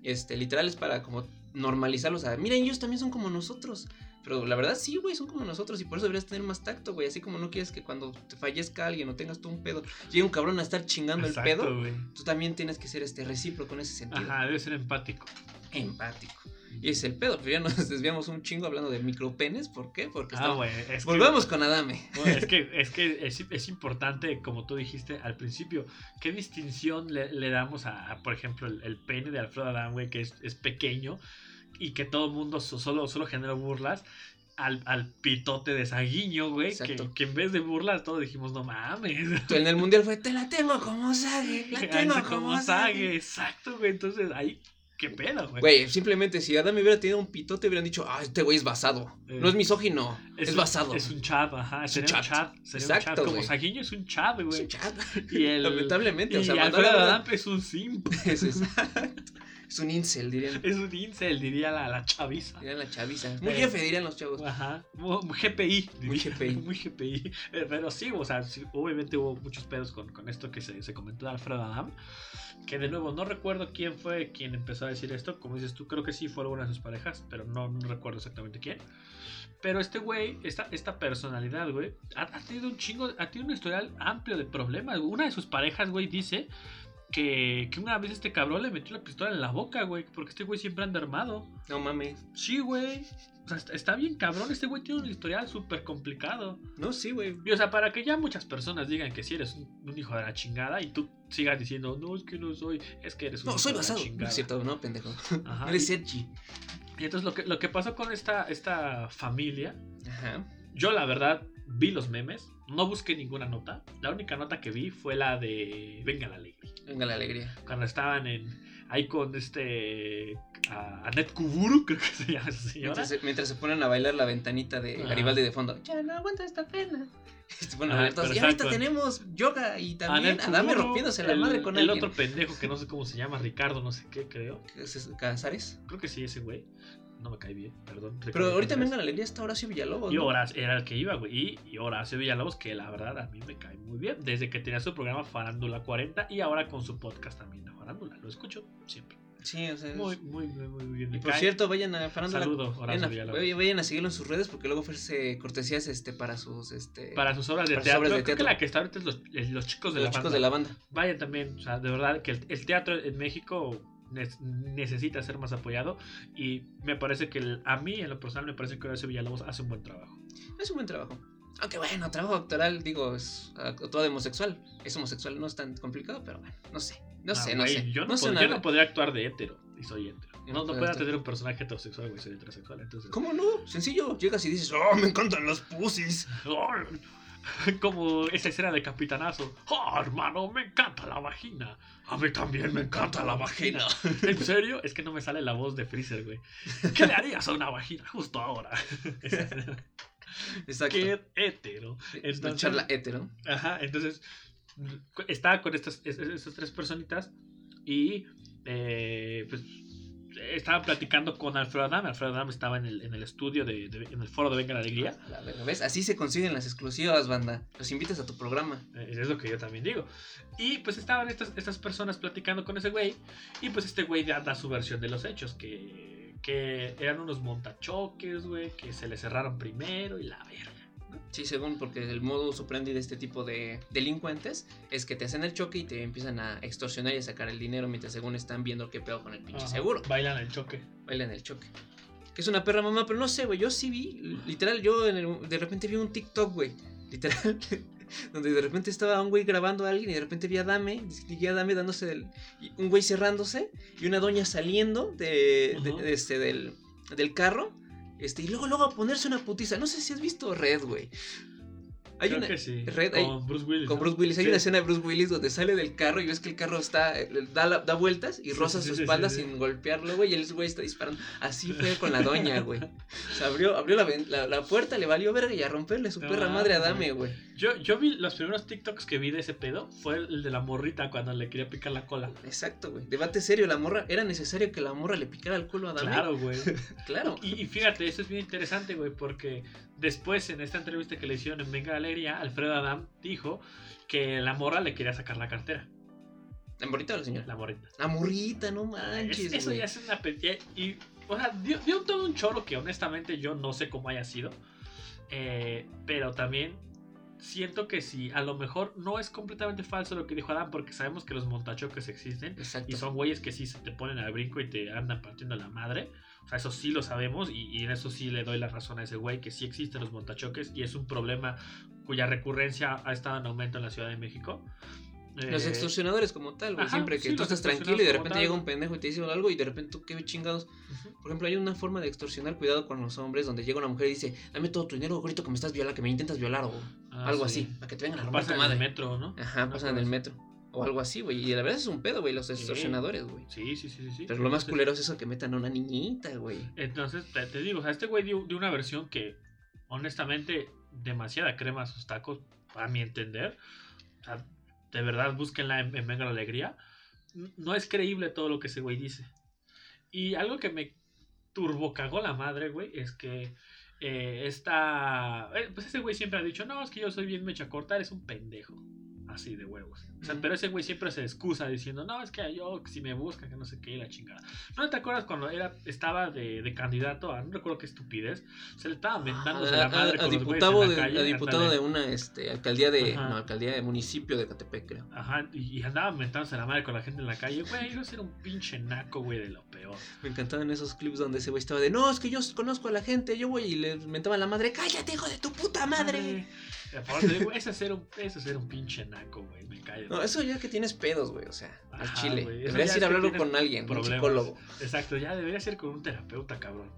este, literal es para como normalizarlos. Sea, miren, ellos también son como nosotros. Pero la verdad sí, güey, son como nosotros y por eso deberías tener más tacto, güey. Así como no quieres que cuando te fallezca alguien o tengas tú un pedo, llegue un cabrón a estar chingando el pedo. Tú también tienes que ser este recíproco en ese sentido. Ajá, debe ser empático. Empático. Y es el pedo, pero ya nos desviamos un chingo hablando de micropenes. ¿Por qué? Porque Ah, estamos- güey. es que- Volvemos con Adame. Bueno, es que, es, que es, es importante, como tú dijiste al principio, ¿qué distinción le, le damos a, a, por ejemplo, el, el pene de Alfredo Adán, güey, que es, es pequeño y que todo el mundo so- solo, solo genera burlas? Al, al pitote de Saguiño, güey, que, que en vez de burlas todos dijimos, no mames. En el mundial fue, te la tengo como Sage, la tengo como, como. Sage, exacto, güey. Entonces, ahí, qué pedo, güey. Güey, simplemente si Adam hubiera tenido un pitote, hubieran dicho, ah, este güey es basado. Eh, no es misógino, es, un- basado. Es un chat, ajá. Es un sería un chat. Sería un Exacto, chat. Como. Saguiño es un chat, Es güey. un chat. Y el. Lamentablemente, o y sea, mandó Alfredo. Adán es un simp. Es, exacto. Es un incel, dirían. Es un incel, diría la, la chaviza. Dirían la chaviza. Muy Eh. jefe, dirían los chavos. Ajá. Mu- mu- GPI. Muy diría. GPI. Muy GPI. Eh, Pero sí, o sea, sí, obviamente hubo muchos pedos con, con esto que se, se comentó de Alfredo Adam. Que de nuevo, no recuerdo quién fue quien empezó a decir esto. Como dices tú, creo que sí fue alguna de sus parejas, pero no, no recuerdo exactamente quién. Pero este güey, esta, esta personalidad, güey, ha, ha tenido un chingo, ha tenido un historial amplio de problemas. Una de sus parejas, güey, dice que, que una vez este cabrón le metió la pistola en la boca, güey, porque este güey siempre anda armado. No mames. Sí, güey. O sea, está, bien cabrón. Este güey tiene un historial súper complicado. No, sí, güey. Y o sea, para que ya muchas personas digan que si eres un, un hijo de la chingada y tú sigas diciendo, no, es que no soy, es que eres un No, hijo soy de la basado. No chingada". es cierto, no, pendejo. Ajá. Eres Y, Sergi. y entonces lo que, lo que pasó con esta, esta familia, Ajá. yo la verdad vi los memes, no busqué ninguna nota. La única nota que vi fue la de Venga la Alegría. Venga la alegría. Cuando estaban en ahí con este a Anet Kuburu, creo que se llama esa señora. Mientras se, mientras se ponen a bailar la ventanita de. Garibaldi de fondo. Ya no aguanta esta pena. Pero Y ahorita tenemos yoga y también Adame rompiéndose la el- madre con el alguien. otro pendejo que no sé cómo se llama, Ricardo, no sé qué, creo. ¿Casares? Creo que sí, ese güey. No me cae bien, perdón. Pero ahorita Casares. venga la alegría está Horacio Villalobos. Y ¿no? Horacio era el que iba, güey. Y, y Horacio Villalobos, que la verdad a mí me cae muy bien. Desde que tenía su programa Farándula 40 y ahora con su podcast también de Farándula. Lo escucho siempre. Sí, o sea. es- Muy, muy, muy, muy bien. Y me por cae. cierto, vayan a Farándula. Saludo, Horacio Villalobos. vayan- a seguirlo en sus redes porque luego ofrece cortesías este para sus este Para sus obras de para teatro. obras de creo que la que está ahorita es los, es los chicos de los la chicos banda. de la banda. Vayan también, o sea, de verdad que el, el teatro en México ne- necesita ser más apoyado. Y me parece que el- a mí, en lo personal, me parece que Horacio Villalobos hace un buen trabajo. Es un buen trabajo. Aunque bueno, trabajo actoral, digo, es actuado de homosexual. Es homosexual, no es tan complicado, pero bueno, no sé. No Ah, sé, no güey, sé. Yo no, sé pod- yo no podría actuar de hetero y soy hetero. Yo No, no no actuar. tener un personaje heterosexual, güey, soy heterosexual. Entonces, ¿Cómo no? Sencillo. Llegas y dices, oh, me encantan las pussies. Como esa escena de Capitanazo. ¡Oh, hermano! Me encanta la vagina. A mí también me encanta la vagina. ¿En serio? Es que no me sale la voz de Freezer, güey. ¿Qué le harías a una vagina justo ahora? Exacto. Qué. Entonces, Entonces- charla hetero. Ajá, entonces estaba con estas, es- estas tres personitas y eh, pues estaba platicando con Alfredo Adam. Alfredo Adam estaba en el, en el estudio, de, de- en el foro de Venga la Alegría. La verga, ¿Ves? Así se consiguen las exclusivas, banda. Los invitas a tu programa. Eh, Es lo que yo también digo. Y pues estaban estas, estas personas platicando con ese güey. Y pues este güey da, da su versión de los hechos. Que, que eran unos montachoques, güey. Que se le cerraron primero y la verga. Sí, según, porque el modo operandi de este tipo de delincuentes es que te hacen el choque y te empiezan a extorsionar y a sacar el dinero mientras según están viendo qué pedo con el pinche Ajá, seguro. Bailan el choque. Bailan el choque. Que es una perra mamá, pero no sé, güey. Yo sí vi, literal, yo en el- de repente vi un TikTok, güey. Literal. donde de repente estaba un güey grabando a alguien y de repente vi a Dame, vi a Dame dándose el, un güey cerrándose y una doña saliendo de, de- de este, del, del carro. Este, y luego, luego a ponerse una putiza. No sé si has visto Red, güey. Hay Creo una, que sí. Red, con hay- Bruce Willis. con ¿no? Bruce Willis. Hay Sí. una escena de Bruce Willis donde sale del carro y ves que el carro está eh, da, la- da vueltas y roza sí, su espalda sin golpearlo, güey, y el güey está disparando. Así fue con la doña, güey. O sea, abrió, abrió la, la- la puerta, le valió verga y a romperle su No perra madre a Dame, güey. Yo, yo vi los primeros TikToks que vi de ese pedo. Fue el de la morrita cuando le quería picar la cola. Exacto, güey. Debate serio, la morra. ¿Era necesario que la morra le picara el culo a Dame? Claro, güey. Claro. Y, y fíjate, eso es bien interesante, güey, porque después en esta entrevista que le hicieron en Venga la Alegría, Alfredo Adam dijo que la morra le quería sacar la cartera. ¿La morrita o la señora? La morrita. La morrita, no Es- manches, eso ya es una y O sea, dio, dio todo un choro que honestamente yo no sé cómo haya sido. Eh, pero también siento que si a lo mejor no es completamente falso lo que dijo Adam, porque sabemos que los montachoques existen. Exacto. Y son güeyes que sí se te ponen al brinco y te andan partiendo la madre. O sea, eso sí lo sabemos y, y en eso sí le doy la razón a ese güey, que sí existen los montachoques y es un problema cuya recurrencia ha estado en aumento en la Ciudad de México. Los Eh, extorsionadores como tal, güey. ajá, Siempre que sí, tú estás tranquilo y de repente tal, llega un pendejo y te dice algo y de repente tú qué chingados. ujú. Por ejemplo, hay una forma de extorsionar, cuidado con los hombres, donde llega una mujer y dice, dame todo tu dinero, grito que me estás violando, que me intentas violar o Ah, algo sí. así, para que te vengan a Pasa tu en el madre. metro, ¿no? Ajá, pasan en el metro. O algo así, güey. Y la verdad es un pedo, güey, los extorsionadores, güey. Sí, sí, sí, sí. sí. Pero lo más Entonces- culero es eso que metan a una niñita, güey. Entonces, te, te digo, o sea, este güey dio, dio una versión que, honestamente, demasiada crema a sus tacos, a mi entender. O sea, de verdad, búsquenla en, en Venga la Alegría. No es creíble todo lo que ese güey dice. Y algo que me turbocagó la madre, güey, es que eh, eh, pues ese güey siempre ha dicho, no, es que yo soy bien mecha corta, eres un pendejo. Así de huevos. O sea, pero ese güey siempre se excusa diciendo, no, es que yo, si me buscan, que no sé qué, la chingada. ¿No te acuerdas cuando era, estaba de, de candidato a, no recuerdo qué estupidez, se le estaba mentándose a, la madre a- a con los diputado, en la de, calle, a diputado de una este, alcaldía de. Ajá. No, alcaldía de municipio de Catepec, creo. Ajá, y, y andaba mentándose la madre con la gente en la calle. Güey, yo era un pinche naco, güey, de lo peor. Me encantaban esos clips donde ese güey estaba de, no, es que yo conozco a la gente, yo voy y le mentaba a la madre, cállate, hijo de tu puta madre. Eh, por eso digo, Ese es ser un, ese es ser un pinche naco, güey, me cae. No, eso ya que tienes pedos, güey, o sea, al chile. eso Deberías ir a hablarlo con alguien, un problemas. psicólogo. Exacto, ya debería ser con un terapeuta, cabrón.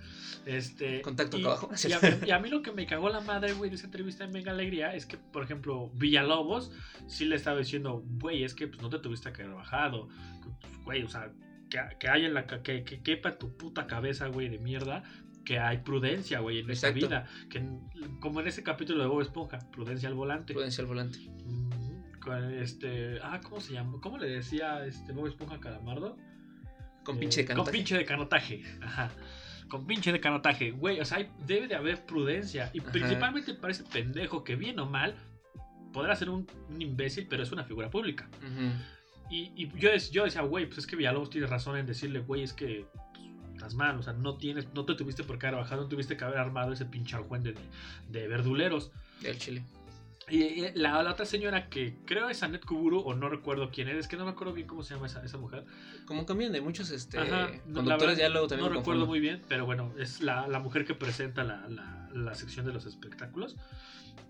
Este, Contacto y, acá abajo. y a, y a mí lo que me cagó la madre, güey, de esa entrevista en Venga Alegría es que, por ejemplo, Villalobos sí le estaba diciendo, güey, es que pues, no te tuviste que haber bajado. Güey, o sea, que, que haya en la que, que quepa tu puta cabeza, güey, de mierda, que hay prudencia, güey, en esta vida. Que, como en ese capítulo de Bob Esponja, prudencia al volante. Prudencia al volante. Con este, ah, ¿cómo se llama? ¿Cómo le decía este Bob Esponja Calamardo? Con Eh, pinche de Con canotaje. pinche de canotaje. Ajá. Con pinche de canotaje. Güey, o sea, hay- debe de haber prudencia. Y Ajá. principalmente para ese pendejo que, bien o mal, podrá ser un, un imbécil, pero es una figura pública. Y, y yo, yo decía, güey, pues es que Villalobos tiene razón en decirle, güey, es que pues, estás mal. O sea, no tienes, no te tuviste por qué haber bajado, no tuviste que haber armado ese pinche argüende de, de verduleros. Del chile. Y, la, la otra señora que creo es Anet Kuburu, o no recuerdo quién es, es que no me acuerdo bien cómo se llama esa, esa mujer. Como cambian de muchos este, Ajá, no, la conductores, ya luego también No recuerdo muy bien, pero bueno, es la, la mujer que presenta la, la- la sección de los espectáculos.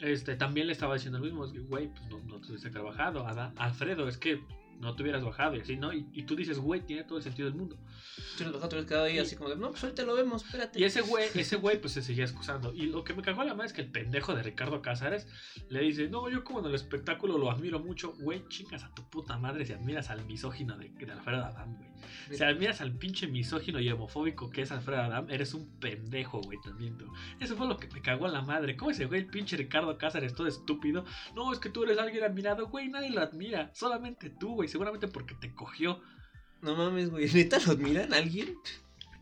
Este, también le estaba diciendo lo mismo, es que, güey, pues no, no tuviste que haber bajado. Ada- Alfredo, es que no te hubieras bajado y así, ¿no? Y, y tú dices, güey, tiene todo el sentido del mundo. Tú tú eres quedado ahí Y- así como de, no, pues ahorita lo vemos, espérate. Y ese güey, ese güey, pues se seguía excusando. Y lo que me cagó a la madre es que el pendejo de Ricardo Cázares le dice, no, yo como en el espectáculo lo admiro mucho, güey, chingas a tu puta madre si admiras al misógino de, de Alfredo Adam, güey. Si admiras al pinche misógino y homofóbico que es Alfredo Adam, eres un pendejo, güey, también tú. Eso fue lo que me cagó a la madre. ¿Cómo ese güey, el pinche Ricardo Cázares, todo estúpido? No, es que tú eres alguien admirado, güey, nadie lo admira. Solamente tú, güey, seguramente porque te cogió. No mames, güey. ¿Neta lo admiran alguien?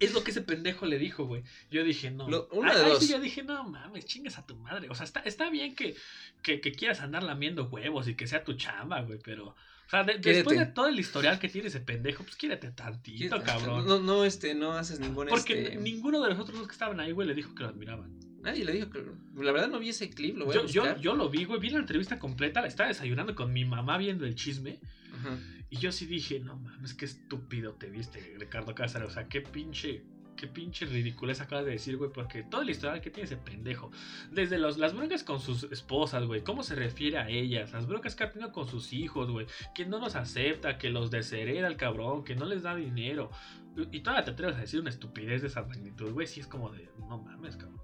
Es lo que ese pendejo le dijo, güey. Yo dije, no. Lo- una Ahí- de ahí dos. sí yo dije, no mames, chingas a tu madre. O sea, está, está bien que, que, que quieras andar lamiendo huevos y que sea tu chamba, güey, pero. O sea, de- después de todo el historial que tiene ese pendejo, pues quiérete tantito, cabrón. No, no, este, no haces ningún Porque este. ninguno de los otros dos que estaban ahí, güey, le dijo que lo admiraban. Nadie le dijo que. La verdad no vi ese clip, lo voy a Yo, yo, buscar. yo lo vi, güey, vi la entrevista completa, la estaba desayunando con mi mamá viendo el chisme. Ajá. Y yo sí dije, no mames, qué estúpido te viste, Ricardo Cáceres. O sea, qué pinche qué pinche ridiculez acabas de decir, güey, porque toda la historia que tiene ese pendejo, desde los, las broncas con sus esposas, güey, cómo se refiere a ellas, las broncas que ha tenido con sus hijos, güey, que no los acepta, que los deshereda el cabrón, que no les da dinero, y todavía te atreves a decir una estupidez de esa magnitud, güey, si es como de, no mames, cabrón.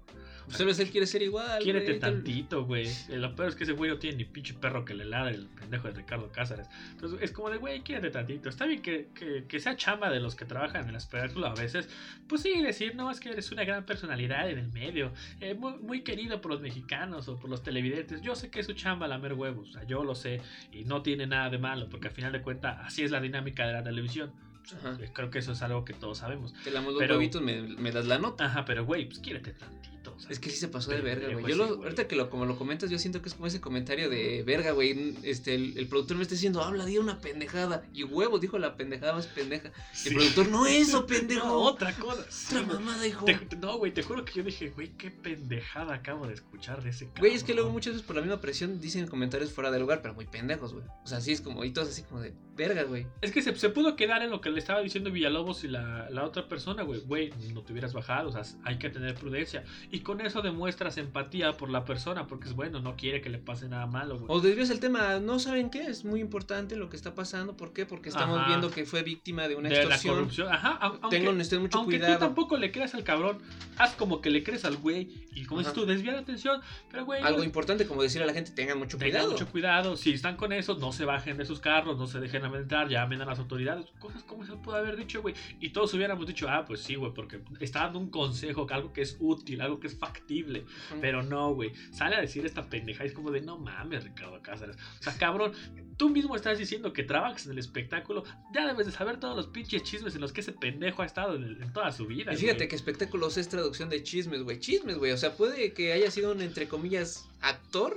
Pues tal vez él quiere ser igual. Quiérete tal- tantito, güey. Eh, Lo peor es que ese güey no tiene ni pinche perro que le ladre el pendejo de Ricardo Cázares. Entonces es como de, güey, quiérete tantito. Está bien que, que, que sea chamba de los que trabajan en el espectáculo a veces. Pues sí, decir, no, es que eres una gran personalidad en el medio. eh, muy, muy querido por los mexicanos o por los televidentes. Yo sé que es su chamba lamer huevos. O sea, yo lo sé. Y no tiene nada de malo. Porque al final de cuentas, así es la dinámica de la televisión. Ajá. Eh, Creo que eso es algo que todos sabemos. Te los Pero- huevitos, me, me das la nota. Ajá, pero güey, pues quiérete tantito. O sea, Es que sí se pasó de verga, güey. Yo ese lo, ahorita que lo, como lo comentas, yo siento que es como ese comentario de verga, güey. Este, el, el productor me está diciendo, habla, di una pendejada. Y huevos, dijo la pendejada más pendeja. Y sí. el productor, no eso, pendejo. No, otra cosa. Sí, Otra güey. mamada, hijo. Te- no, güey, te juro que yo dije, güey, qué pendejada acabo de escuchar de ese cabrón. Güey, es que luego muchas veces por la misma presión dicen comentarios fuera de lugar, pero muy pendejos, güey. O sea, sí es como, y todos así como de verga, güey. Es que se, se pudo quedar en lo que le estaba diciendo Villalobos y la, la otra persona, güey. Güey, no te hubieras bajado, o sea, hay que tener prudencia. Y con eso demuestras empatía por la persona, porque es bueno, no quiere que le pase nada malo, güey. O desvías el tema, no saben qué, es muy importante lo que está pasando. ¿Por qué? Porque estamos Ajá. viendo que fue víctima de una de la corrupción. Ajá, au- aunque, Tengan ustedes mucho aunque tú cuidado. tampoco le creas al cabrón, haz como que le crees al güey. Y como dices tú, desvía la atención. Pero, güey, Algo importante como decirle a la gente, tengan mucho Tengan cuidado. mucho cuidado, si están con eso, no se bajen de sus carros, no se dejen aventar, llamen a las autoridades, cosas como se pudo haber dicho, güey. Y todos hubiéramos dicho, ah, pues sí, güey, porque está dando un consejo, algo que es útil, algo que es factible. Pero no, güey, sale a decir esta pendeja, es como de, no mames, Ricardo Cáceres. O sea, cabrón, tú mismo estás diciendo que trabajas en el espectáculo, ya debes de saber todos los pinches chismes en los que ese pendejo ha estado en, en toda su vida. Y fíjate güey. que espectáculos es traducción de chismes, güey. Chismes, güey. O sea, puede que haya sido un, entre comillas, actor.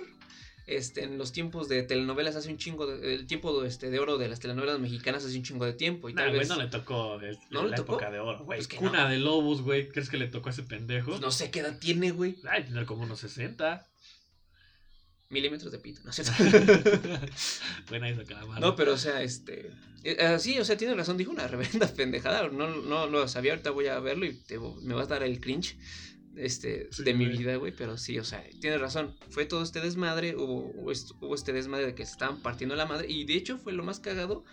Este, en los tiempos de telenovelas hace un chingo de, el tiempo de, este, de oro de las telenovelas mexicanas hace un chingo de tiempo y Nah, tal güey, vez no le tocó el- ¿No la le tocó? época de oro, güey. Pues Cuna no. de lobos, güey. ¿Crees que le tocó a ese pendejo? pues, no sé qué edad tiene, güey. Ay, tener como unos 60. Milímetros de pito, no sé. Buena esa cada No, pero o sea, este. eh, ah, sí, o sea, tiene razón, dijo una reverenda pendejada. No, no lo sabía, ahorita voy a verlo y te- me vas a dar el cringe este, Sí, de mi vida, güey. Pero sí, o sea, tiene razón. Fue todo este desmadre, hubo, hubo este desmadre de que se estaban partiendo la madre. Y de hecho fue lo más cagado.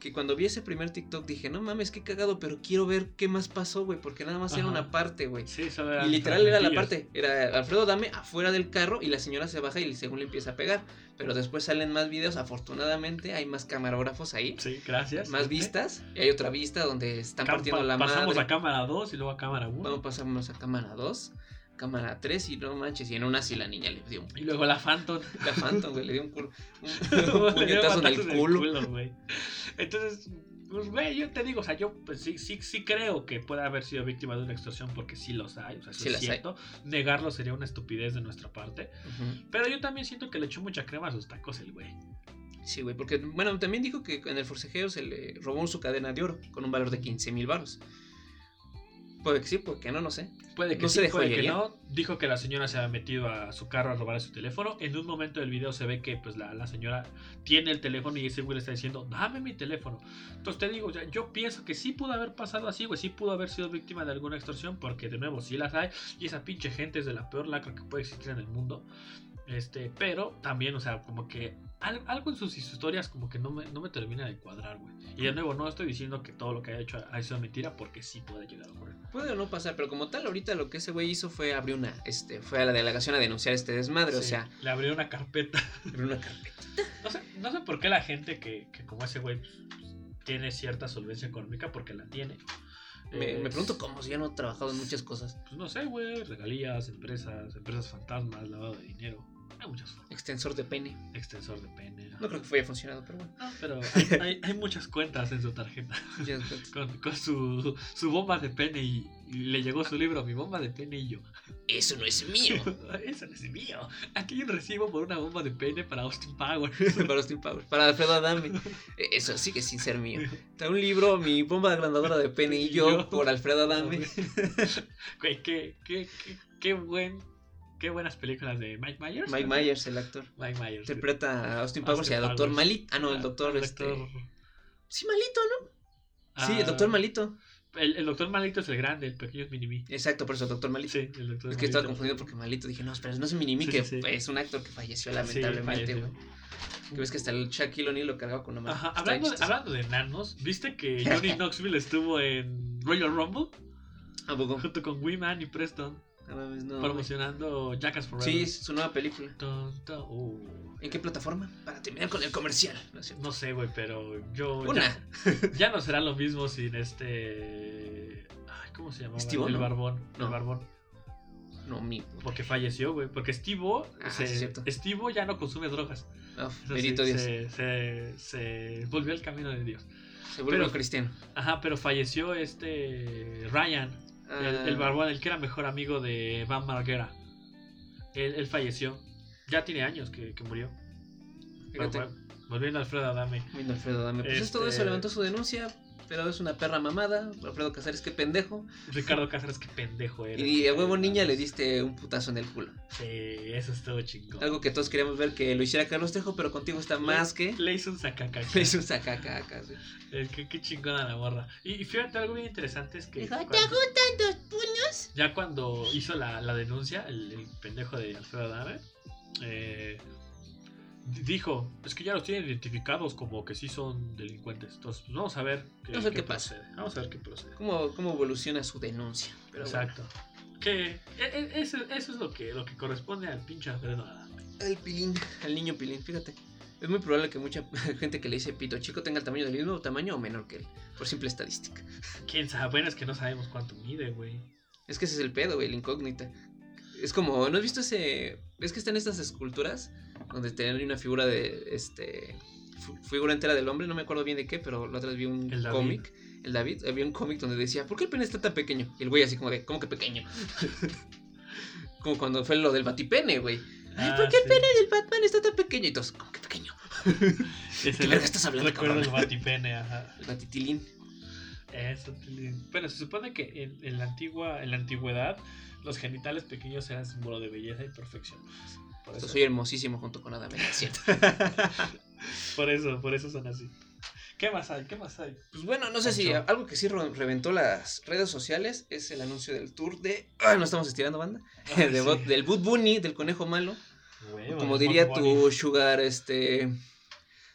Que cuando vi ese primer TikTok dije, no mames, qué cagado, pero quiero ver qué más pasó, güey, porque nada más era una parte, güey. Sí, Y literal era la parte, era Alfredo Dame afuera del carro y la señora se baja y según le empieza a pegar. Pero después salen más videos, afortunadamente hay más camarógrafos ahí, Sí, gracias. más vistas. Y hay otra vista donde están partiendo pa- la Pasamos madre. a cámara 2 y luego a cámara 1. Vamos, pasamos a cámara 2, cámara 3 y no manches, y en una sí la niña le dio un... Y luego la Phantom. La Phantom, güey, le dio un, culo, un, un puñetazo en el culo. güey. Entonces, pues, güey, yo te digo, o sea, yo pues, sí, sí, sí creo que puede haber sido víctima de una extorsión porque sí los hay, o sea, eso Sí es hay. cierto. Negarlo sería una estupidez de nuestra parte. Pero yo también siento que le echó mucha crema a sus tacos el güey. Sí, güey, porque, bueno, también dijo que en el forcejeo se le robó su cadena de oro con un valor de 15 mil baros. Puede que sí, puede que no, no sé. Puede que No sí, sé de puede que no. Dijo que la señora se había metido a su carro a robar su teléfono. En un momento del video se ve que pues la, la señora tiene el teléfono y ese güey le está diciendo, dame mi teléfono. Entonces te digo, yo pienso que sí pudo haber pasado así, güey. Sí pudo haber sido víctima de alguna extorsión porque de nuevo sí las hay. Y esa pinche gente es de la peor lacra que puede existir en el mundo. Este, pero también, o sea, como que algo en sus historias como que no me, no me termina de cuadrar, güey. Y de nuevo, no estoy diciendo que todo lo que haya hecho ha sido mentira porque sí puede llegar a ocurrir. Puede o no pasar, pero como tal, ahorita lo que ese güey hizo fue abrir una, este, fue a la delegación a denunciar este desmadre, o Sí, sea, le abrió una carpeta. abrió una carpeta. No sé, no sé por qué la gente que, que como ese güey pues, tiene cierta solvencia económica, porque la tiene. Me, me pregunto cómo si ya no he trabajado en muchas cosas. Pues no sé, güey, regalías, empresas, empresas fantasmas, lavado de dinero. Hay muchas formas. Extensor de pene. Extensor de pene. No creo que haya funcionado, pero bueno. No, pero hay, hay- hay muchas cuentas en su tarjeta después. con, con su, su bomba de pene y, y le llegó su libro, mi bomba de pene y yo. Eso no es mío. Eso no es mío. Aquí hay un recibo por una bomba de pene para Austin Power. para Austin Powers. Para Alfredo Adame. Eh, Eso sigue sin ser mío. Está un libro, mi bomba agrandadora de pene y yo, Yo. por Alfredo Adame. Güey, qué, qué, qué, qué buen, qué buenas películas de Mike Myers. Mike Myers, el actor. Mike Myers. Interpreta a Austin Powers y a Doctor. Malito. Ah, no, el doctor, este. doctor- Sí, malito, ¿no? Sí, el Ah, doctor malito. El, el doctor malito es el grande, el pequeño es Minimi. Exacto, por eso, doctor Malito. Sí, el doctor Es que estaba confundido porque Malito dije, no, espera, no es Minimi, Sí, que sí, es un actor que falleció lamentablemente, güey. que ves que hasta el Shaquille O'Neal lo cargaba con una mano. Ajá, hablando, hablando de enanos, ¿viste que Johnny Knoxville estuvo en Royal Rumble? ¿A poco? Junto con Wiman y Preston, No promocionando Jackass Forever. Sí, es su nueva película. Uh. ¿En qué plataforma? Para terminar con el comercial. ¿no es cierto? No sé, güey, pero yo. Una. Ya, ya no será lo mismo sin este. Ay, ¿Cómo se llamaba? Steve-O, el ¿no? barbón. No. El barbón. No, mi. Porque falleció, güey. Porque Steve-O. Ah, se- sí, cierto. Steve-O ya no consume drogas. Sí, Dios. Se, se, se volvió al camino de Dios. Se vuelve pero- cristiano. Ajá, pero falleció este. Ryan. El, Ah, el barbón, el que era mejor amigo de Van Margera. Él, él falleció. Ya tiene años que, que murió. Pero Fíjate, bueno, volviendo a Alfredo Adame. viendo a Alfredo Dame. Pues es todo Este- eso, levantó su denuncia. Pero es una perra mamada. Alfredo Casares, qué pendejo. Ricardo Cáceres, qué pendejo era. Y a huevo niña le diste un putazo en el culo. Sí, eso estuvo chingón. Algo que todos queríamos ver que lo hiciera Carlos Trejo, pero contigo está más que. Le hizo un sacacaca. Le hizo un sacacaca. sí. Eh, qué, qué chingona la morra. Y, y fíjate, algo bien interesante es que. Dijo, ¿te cuando- gustan tus puños? ya cuando hizo la, la denuncia, el, el pendejo de Alfredo Adame, eh, dijo: Es que ya los tienen identificados como que sí son delincuentes. Entonces, pues vamos a ver qué, Vamos a ver qué pasa. procede. Vamos a ver qué procede. ¿Cómo, ¿Cómo evoluciona su denuncia? Pero bueno. Exacto. Que e- e- eso, eso es lo que, lo que corresponde al pinche Alfredo. El pilín, el niño pilín, fíjate. Es muy probable que mucha gente que le dice pito chico tenga el tamaño del mismo tamaño o menor que él, por simple estadística. Quién sabe, bueno, es que no sabemos cuánto mide, güey. Es que ese es el pedo, güey, la incógnita. Es como, ¿no has visto ese...? ¿Ves que están estas esculturas? Donde tienen una figura de, este... Figura entera del hombre, no me acuerdo bien de qué, pero la otra vez vi un El cómic. El David, había un cómic donde decía, ¿por qué el pene está tan pequeño? Y el güey así como de, ¿cómo que pequeño? como cuando fue lo del batipene, güey. Ay, Ah, ¿por qué el pene del Batman está tan pequeño? Y todos, ¿cómo que pequeño? Es ¿Qué verga estás hablando, Recuerdo el cabrón? batipene, ajá. El batitilín. Eso, tilín. bueno, se supone que en, en la antigua, en la antigüedad los genitales pequeños eran símbolo de belleza y perfección. Por Yo soy hermosísimo junto con Adam, es cierto. por eso, por eso son así. ¿Qué más hay? ¿Qué más hay? Pues bueno, no sé si algo que sí re- reventó las redes sociales es el anuncio del tour de. ¡Ah, no estamos estirando, banda! Ay, de sí. Bot- Del Boot Bunny, del conejo malo. Como diría tu Bunny. sugar, este.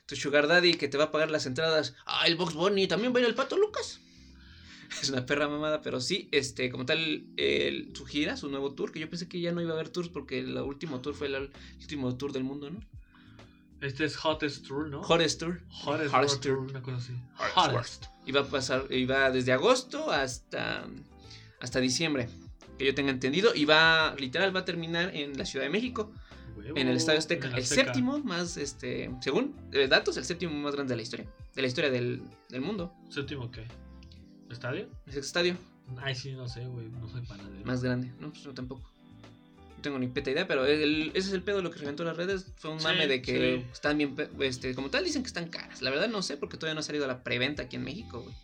Tu sugar daddy que te va a pagar las entradas. Ah, el Box Bunny, también va a ir el pato Lucas. Es una perra mamada, pero sí, este, como tal, el- su gira, su nuevo tour, que yo pensé que ya no iba a haber tours porque el último tour fue el, el último tour del mundo, ¿no? Este es Hottest Tour, ¿no? Hottest Tour. Hottest, Hottest Tour, Tour. una cosa así. Hottest. Hottest. Iba a pasar, iba desde agosto hasta, hasta diciembre, que yo tenga entendido, y va, literal, va a terminar en la Ciudad de México, Huevo, en el Estadio Azteca, el Azteca. séptimo más, este, según eh, datos, el séptimo más grande de la historia, de la historia del, del mundo, ¿Séptimo qué? ¿Estadio? es el estadio Ay, sí, no sé, güey. No soy panadero. más grande, no, pues yo tampoco. No tengo ni peta idea, pero el- ese es el pedo de lo que reventó las redes. Fue un Sí, mame de que sí. están bien, este, como tal dicen que están caras. La verdad no sé porque todavía no ha salido la preventa aquí en México, güey.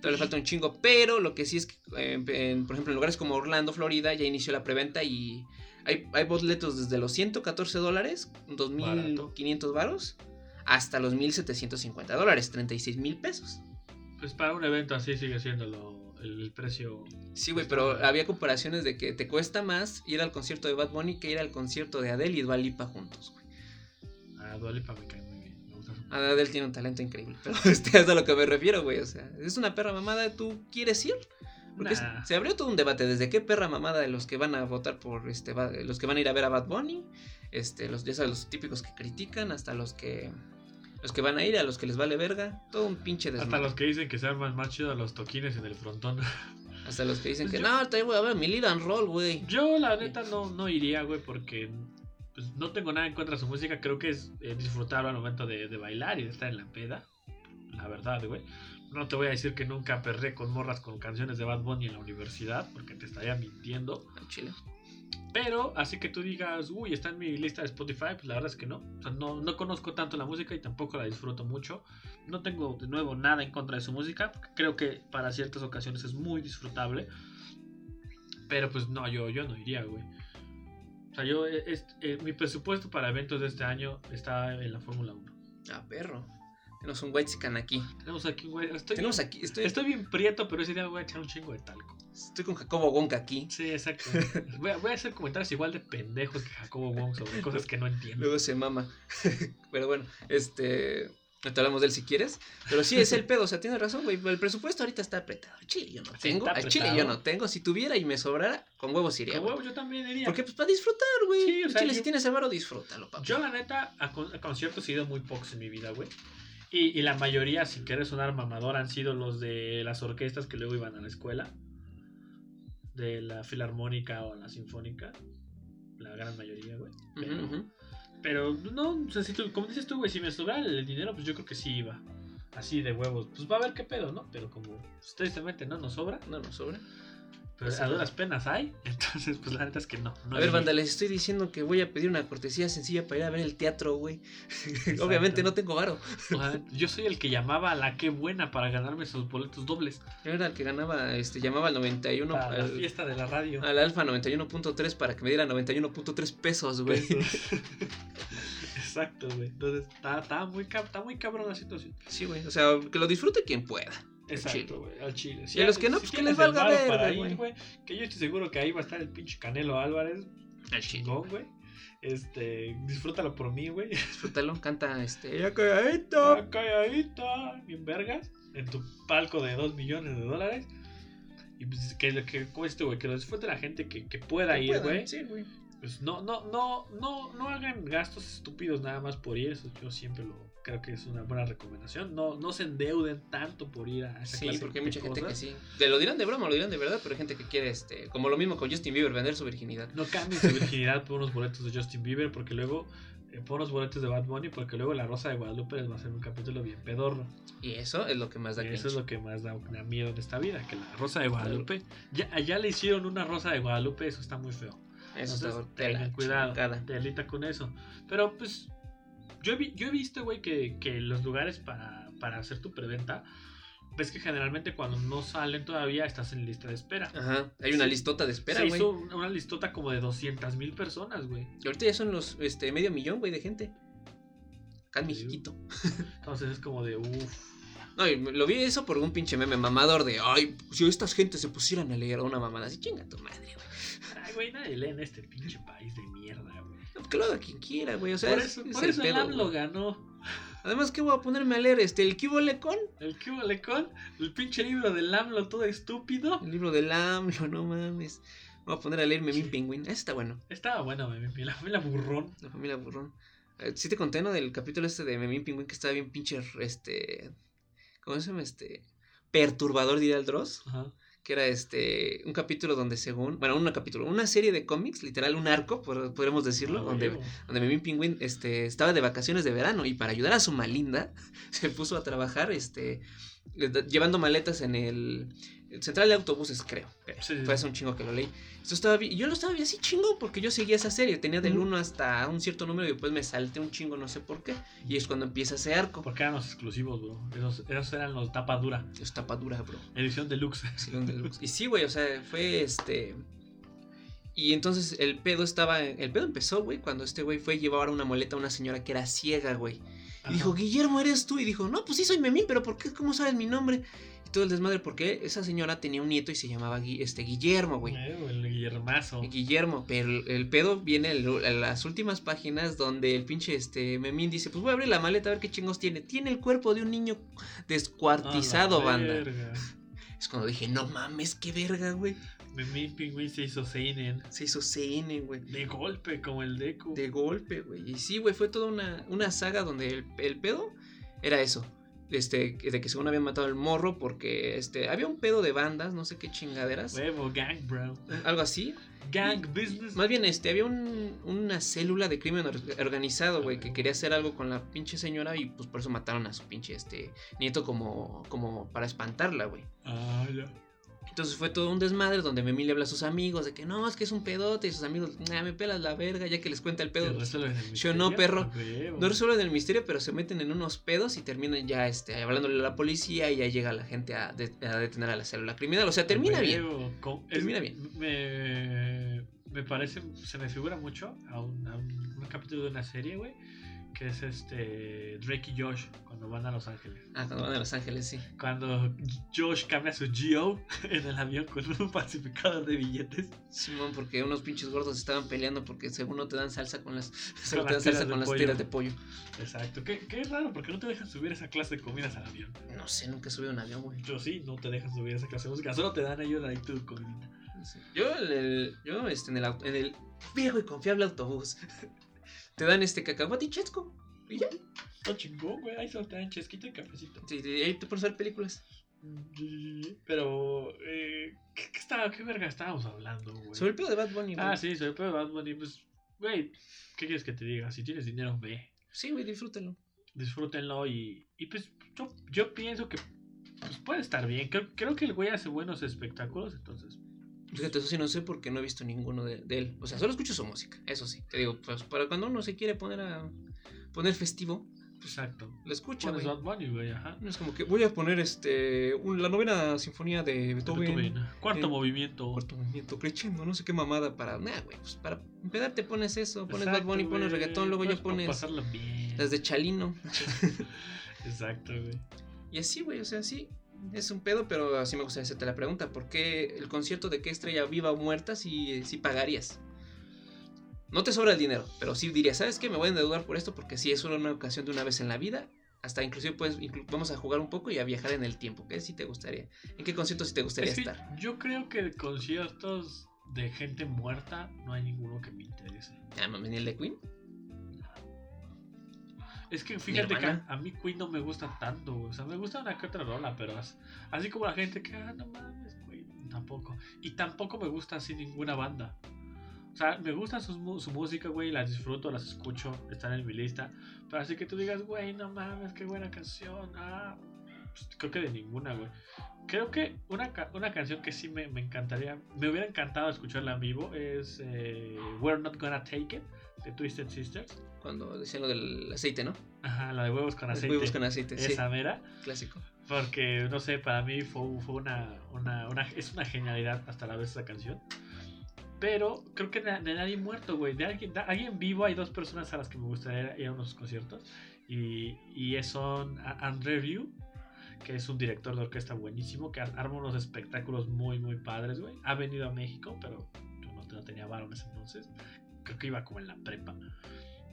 Todavía le falta un chingo, pero lo que sí es que, eh, en- por ejemplo, en lugares como Orlando, Florida, ya inició la preventa y hay, hay boletos desde los 114 dólares, 2.500 varos, hasta los 1.750 dólares, 36 mil pesos. Pues para un evento así sigue siendo lo- el, el precio. Sí, güey, pero había comparaciones de que te cuesta más ir al concierto de Bad Bunny que ir al concierto de Adele y Dua Lipa juntos, güey. A Dua Lipa me cae muy bien. Me gusta su- Adele tiene un talento increíble, pero este es a lo que me refiero, güey. O sea, es una perra mamada, ¿tú quieres ir? Porque Nah. se abrió todo un debate desde qué perra mamada de los que van a votar por este los que van a ir a ver a Bad Bunny, este los ya sabes los típicos que critican hasta los que los que van a ir a los que les vale verga, todo un pinche Hasta desmadre. los que dicen que se arman más chido los toquines en el frontón. Hasta los que dicen Pues que yo- no, te voy a ver mi lead and roll, güey. Yo, la neta, no, no iría, güey, porque pues, no tengo nada en contra de su música. Creo que es eh, disfrutarlo al momento de, de bailar y de estar en la peda. La verdad, güey. No te voy a decir que nunca perré con morras con canciones de Bad Bunny en la universidad, porque te estaría mintiendo. Chile. Pero así que tú digas, uy, está en mi lista de Spotify, pues la verdad es que no. O sea, no, no conozco tanto la música y tampoco la disfruto mucho. No tengo de nuevo nada en contra de su música. Creo que para ciertas ocasiones es muy disfrutable. Pero pues no, yo, yo no iría, güey. O sea, yo, eh, es- eh, mi presupuesto para eventos de este año está en la Fórmula 1. Ah, perro. Tenemos un white aquí. Tenemos aquí, güey. Estoy, Tenemos bien, aquí, estoy, estoy bien prieto, pero ese día me voy a echar un chingo de talco. Estoy con Jacobo Wonka aquí. Sí, exacto. Voy a, voy a hacer comentarios igual de pendejos que Jacobo Wong sobre cosas que no entiendo. Luego se mama. Pero bueno, este. Te hablamos de él si quieres. Pero sí, es el pedo. O sea, tienes razón, güey. El presupuesto ahorita está apretado. Chile yo no Sí, tengo. Al Chile yo no tengo. Si tuviera y me sobrara, con huevos iría. Con güey. huevo, yo también diría. Porque pues para disfrutar, güey. Sí, o sea, Chile, yo- si tienes el varo, disfrútalo, papá. Yo, la neta, a, con- a conciertos he ido muy pocos en mi vida, güey. Y, y la mayoría, sin querer sonar mamador, han sido los de las orquestas que luego iban a la escuela. De la filarmónica o la sinfónica. La gran mayoría, güey. Pero, pero no, o sea, si tú- como dices tú, güey, si me sobrara el dinero, pues yo creo que sí iba. Así de huevos. Pues va a ver qué pedo, ¿no? Pero como pues, tristemente no nos sobra. No nos sobra. Pero Pues, a duras penas hay. Entonces, pues la neta es que no. no a ver, banda, les estoy diciendo que voy a pedir una cortesía sencilla para ir a ver el teatro, güey. Obviamente no tengo varo. O sea, yo soy el que llamaba a la que buena para ganarme esos boletos dobles. Yo era el que ganaba, este, llamaba al 91, Para la al, fiesta de la radio. al Alfa 91.3 para que me diera 91.3 pesos, güey. Pesos. Exacto, güey. Entonces, está, está muy, está muy cabrón la situación. Sí, güey. O sea, que lo disfrute quien pueda. Exacto, güey. Al chile. Y a los que no, pues, que les valga para güey. Que yo estoy seguro que ahí va a estar el pinche Canelo Álvarez. Al chile. Chingón, güey. Este, disfrútalo por mí, güey. Disfrútalo, canta este. Ya calladito. Ya calladita, bien vergas, en tu palco de 2 millones de dólares. Y pues que lo que cueste, güey, que lo disfrute la gente que, que pueda Que ir, güey. Sí, güey. Pues no, no, no, no, no hagan gastos estúpidos nada más por ir. Eso yo siempre lo creo que es una buena recomendación. No, no se endeuden tanto por ir a esa Sí, clase porque hay mucha gente que sí. Te lo dirán de broma, lo dirán de verdad, pero hay gente que quiere, este, como lo mismo con Justin Bieber, vender su virginidad. No cambien su virginidad por unos boletos de Justin Bieber, porque luego, eh, por unos boletos de Bad Bunny, porque luego La Rosa de Guadalupe les va a hacer un capítulo bien pedorro. Y eso es lo que más da Y eso es lo que más da, da miedo en esta vida, que la Rosa de Guadalupe, ya, ya le hicieron una Rosa de Guadalupe, eso está muy feo. Eso Entonces, tengan cuidado, telita con eso. Pero pues, yo he, yo he visto, güey, que, que los lugares para, para hacer tu preventa, ves que generalmente cuando no salen todavía estás en lista de espera. Ajá, hay una Sí. listota de espera, Se güey. una listota como de 200 mil personas, güey. Y ahorita ya son los, este, medio millón, güey, de gente. Acá en Sí. Mexiquito. Entonces es como de, uff. No, lo vi eso por un pinche meme mamador de, ay, si estas gentes se pusieran a leer una mamada así, chinga tu madre, güey. Ay, güey, nadie lee en este pinche país de mierda, güey. Lo haga quien quiera, güey. O sea, por es- eso, es por el eso el pedo, AMLO ganó. Además, ¿qué voy a ponerme a leer? Este, el Kibole con El hubo con el pinche libro del AMLO todo estúpido. el libro del AMLO, no mames. Me voy a poner a leer Memín Sí. Penguin. Ese está bueno. Estaba bueno, mi- la familia burrón. La familia burrón. Eh, Sí te conté, ¿no? Del capítulo este de Memín Pingüín que estaba bien pinche, este... ¿Cómo se llama? Este... Perturbador, diría el Dross. Ajá. Que era este... Un capítulo donde según... Bueno, un capítulo. Una serie de cómics, literal, un arco, por- podríamos decirlo. Ah, donde, huevo. donde Memín Pingüín este, estaba de vacaciones de verano. Y para ayudar a su malinda, se puso a trabajar, este... eh, Llevando maletas en el... central de autobuses, creo. Sí, sí, Fue hace un chingo que lo leí. Esto estaba bien- Yo lo estaba bien así chingo porque yo seguía esa serie. Tenía del Ujú. 1 hasta un cierto número y después me salté un chingo, no sé por qué. Y es cuando empieza ese arco. Porque eran los exclusivos, bro. Esos, esos eran los tapa dura. Es tapa dura, bro. Edición deluxe. Silón Deluxe. Y sí, güey, o sea, fue este. Y entonces el pedo estaba. El pedo empezó, güey, cuando este güey fue a llevar una muleta a una señora que era ciega, güey. Y dijo. Guillermo, ¿eres tú? Y dijo, no, pues sí soy Memín, pero ¿por qué? ¿Cómo sabes mi nombre? Todo el desmadre, porque esa señora tenía un nieto y se llamaba Gui- este, Guillermo, güey. Eh, el Guillermazo. Guillermo, pero el, el pedo viene el- en las últimas páginas donde el pinche este Memín dice, pues voy a abrir la maleta a ver qué chingos tiene. Tiene el cuerpo de un niño descuartizado, A la banda. verga. Es cuando dije, no mames, qué verga, güey. Memín Pingüín se hizo Seinen. Se hizo CN, güey. De golpe, como el Deku. De golpe, güey. Y sí, güey, fue toda una, una saga donde el, el pedo era eso. Este, de que según habían matado al morro porque este, había un pedo de bandas, no sé qué chingaderas. Huevo, gang, bro. Algo así. Gang business. Más bien, este, había un- una célula de crimen or- organizado, güey, que quería hacer algo con la pinche señora y pues por eso mataron a su pinche este nieto como, como para espantarla, güey. Ah, ya. Entonces fue todo un desmadre donde Memí le habla a sus amigos de que no, es que es un pedote y sus amigos, nah, me pelas la verga, ya que les cuenta el pedo. ¿Te resuelven el Yo no, perro. No resuelven el misterio, pero se meten en unos pedos y terminan ya este, hablándole a la policía y ya llega la gente a, de- a detener a la célula criminal. O sea, termina bien. Es- Termina bien. Me, me parece, se me figura mucho a un, a un- un capítulo de una serie, güey. Que es este Drake y Josh cuando van a Los Ángeles. Ah, cuando van a Los Ángeles, sí. Cuando Josh cambia su Geo en el avión con un falsificador de billetes. Simón, porque unos pinches gordos estaban peleando porque según no te dan salsa con las, Con te dan salsa de con las pollo. tiras de pollo. Exacto. Qué, qué raro, porque no te dejan subir esa clase de comidas al avión. No sé, nunca he subido a un avión, güey. Yo sí, no te dejan subir esa clase de música. Solo te dan ellos ahí tu comidita. Sé. Yo, el, el- yo este, en, el, en el viejo y confiable autobús, te dan este cacahuate y chesco. Y ya. Está chingón, güey. Ahí solo te dan chesquito y cafecito. Sí, y ahí te pones a ver películas. Pero, eh, ¿qué, qué, estaba, ¿qué verga estábamos hablando, güey? Sobre el pedo de Bad Bunny, güey. Ah, sí, sobre el pedo de Bad Bunny. Pues, güey, ¿qué quieres que te diga? Si tienes dinero, ve. Sí, güey, disfrútalo. Disfrútenlo y, y pues yo, yo pienso que pues, puede estar bien. Creo, creo que el güey hace buenos espectáculos, entonces. Fíjate, eso sí no sé porque no he visto ninguno de, de él. O sea, solo escucho su música, eso sí. Te digo, pues para cuando uno se quiere poner a poner festivo, Exacto. lo escucha, güey. No es como que voy a poner este un- la novena sinfonía de Beethoven. Beethoven. Cuarto eh, movimiento. Cuarto movimiento, crescendo, no sé qué mamada para. Nah, güey, pues para empezar te pones eso, pones Exacto, Bad Bunny, pones reggaetón, luego No ya pones las de Chalino. Exacto, güey. Y así, güey, o sea, sí, es un pedo, pero así me gustaría hacerte la pregunta. ¿Por qué el concierto de qué estrella viva o muerta si, si pagarías? No te sobra el dinero, pero sí dirías, ¿sabes qué? Me voy a endeudar por esto porque sí es solo una ocasión de una vez en la vida. Hasta inclusive pues inclu- vamos a jugar un poco y a viajar en el tiempo. ¿Qué sí te gustaría? ¿En qué concierto sí te gustaría Es que estar? yo creo que conciertos de gente muerta no hay ninguno que me interese. Ah, ni el de Queen. Es que fíjate que a, a mí Queen no me gusta tanto. O sea, me gusta una que otra rola, pero as- así como la gente que, ah, no mames, güey, tampoco. Y tampoco me gusta así ninguna banda. O sea, me gusta mu- su música, güey, las disfruto, las escucho, están en mi lista. Pero así que tú digas, güey, no mames, qué buena canción. Ah, pues, creo que de ninguna, güey. Creo que una, una canción que sí me, me encantaría, me hubiera encantado escucharla en vivo es eh, We're Not Gonna Take It de Twisted Sisters. Cuando decían lo del aceite, ¿no? Ajá, la de huevos con Los aceite. Huevos con aceite, sí. Esa mera. Clásico. Porque, no sé, para mí fue, fue una, una, una- Es una genialidad hasta la vez esa canción. Pero creo que de, de nadie muerto, güey. De alguien, de alguien vivo hay dos personas a las que me gustaría ir a unos conciertos. Y, y son André que es un director de orquesta buenísimo, que ar- arma unos espectáculos muy, muy padres, güey. Ha venido a México, pero yo no, no tenía varones entonces. Creo que iba como en la prepa.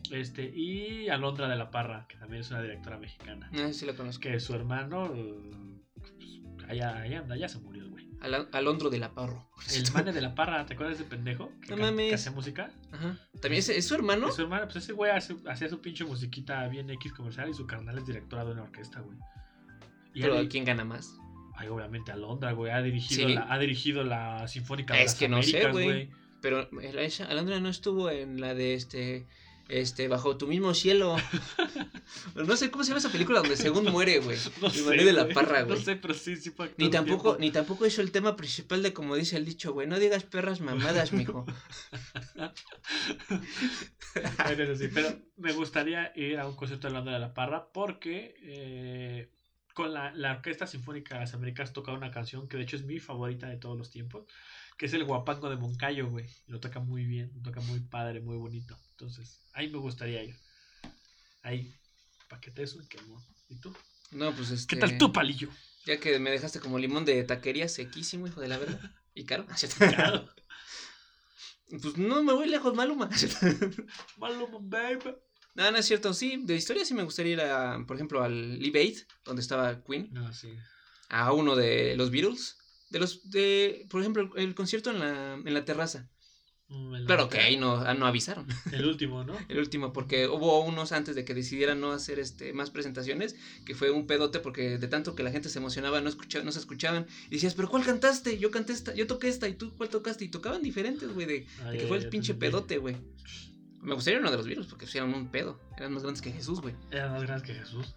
Este, y Alondra de la Parra, que también es una directora mexicana. Ah, sí lo conozco. Que su hermano, eh, pues, allá, allá anda, ya se murió güey. Al- Alondro de la Parro. El mane de la Parra, ¿te acuerdas de ese pendejo? Que, No mames. que hacía música. Ajá. ¿También es, es su hermano? Su hermano, pues ese güey hacía su pinche musiquita bien X comercial y su carnal es directora de una orquesta, güey. Y Pero ¿quién gana más? Ay, obviamente Alondra, güey, ha dirigido, ¿Sí? la, ha dirigido la Sinfónica de Es las que no sé, güey. Pero Alondra no estuvo en la de este. Este, bajo tu mismo cielo. Pero no sé cómo se llama esa película donde según muere, güey. No sé, marido de la güey. parra, No güey. sé, pero sí, sí Ni tampoco, tiempo. ni tampoco hizo el tema principal de como dice el dicho, güey. No digas perras mamadas, mijo. Eso sí, pero me gustaría ir a un concierto de Alondra de la Parra porque eh, con la, la Orquesta Sinfónica de las Américas toca una canción que de hecho es mi favorita de todos los tiempos, que es el Guapango de Moncayo, güey. Lo toca muy bien, lo toca muy padre, muy bonito. Entonces, ahí me gustaría ir. Ahí, para que te des un quemón. ¿Y tú? No, pues este. ¿Qué tal tú, palillo? Ya que me dejaste como limón de taquería sequísimo, hijo de la verga. Y caro. Claro. pues no me voy lejos, Maluma. Maluma, baby. No, no es cierto. Sí, de historia sí me gustaría ir a, por ejemplo, al Aid, donde estaba Queen. No, sí. a uno de los Beatles. De los, de, por ejemplo, el concierto en la, en la terraza. Mm, el- Claro que ahí no, ah, no avisaron. El último, ¿no? El último, porque hubo unos antes de que decidieran no hacer este más presentaciones, que fue un pedote porque de tanto que la gente se emocionaba, no escuchaba, no se escuchaban. Y decías, pero ¿cuál cantaste? Yo canté esta, yo toqué esta, y tú cuál tocaste, y tocaban diferentes, güey, de, de que fue el pinche pedote, güey. Me gustaría uno de los Beatles, porque eran un pedo. Eran más grandes que Jesús, güey. Era más grande que Jesús.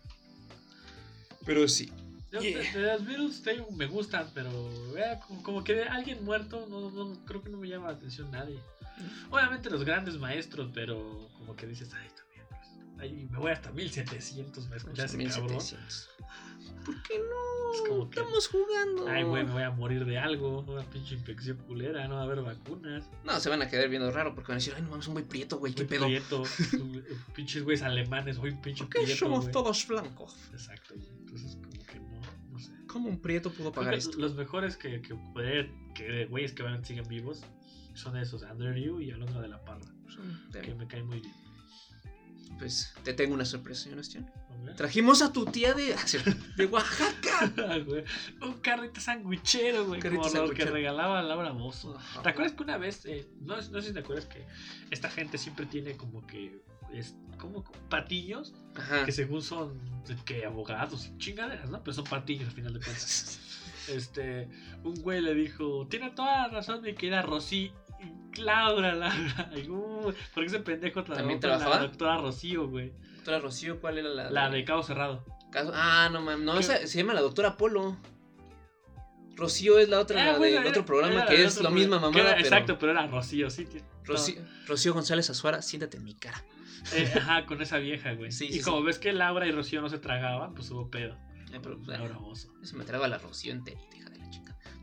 Pero sí. Yo, Yeah. de, de las Beatles te digo, me gustan, pero eh, como, como que de alguien muerto, no, no, creo que no me llama la atención nadie. Obviamente los grandes maestros, pero como que dices, ay, también, pues, ahí me voy hasta 1700 para escuchar a ese cabrón. 1700. ¿por qué no? Es como que- Estamos jugando. Ay, güey, me voy a morir de algo. Una pinche infección culera, no va a haber vacunas. No, se van a quedar viendo raro porque van a decir, ay, no mames, un güey prieto, güey, qué pedo. prieto. Pinches güeyes alemanes, güey, pinche ¿Por qué prieto, somos todos blancos? Exacto, güey. Entonces, como que no, no sé. ¿Cómo un prieto pudo pagar esto? Los mejores que, que, poder- que güeyes que van, siguen vivos son esos, Andrew Liu y Alondra de la Parra, que me caen muy bien. Pues te tengo una sorpresa, señor Estión. Trajimos a tu tía de, de Oaxaca. Un carrito sandwichero, güey, como lo que regalaba Laura Bozo. ¿Te acuerdas que una vez, eh, no, no sé si te acuerdas que esta gente siempre tiene como que, es, como patillos, Ajá. que según son de que abogados y chingaderas, ¿no? Pero son patillos al final de cuentas. Este, un güey le dijo, tiene toda la razón mi querida Rosy. Y Laura, Laura. Uh, porque ese pendejo trabajó ¿También con la doctora Rocío, güey. Doctora Rocío, ¿cuál era la? La de Cabo Cerrado. Caso- Ah, no mames, no, ¿Qué? esa se llama la doctora Polo. Rocío es la otra, Ah, la bueno, era- otro programa que es la misma mamada, era- pero Exacto, pero era Rocío, sí. tiene- Rocío, Rocío González Azuara, siéntate en mi cara. Eh, ajá, con esa vieja, güey. Sí, y sí, como ves que Laura y Rocío no se tragaban, pues hubo pedo. Eh, pero, pues, Bozo. se me traba la Rocío enterita,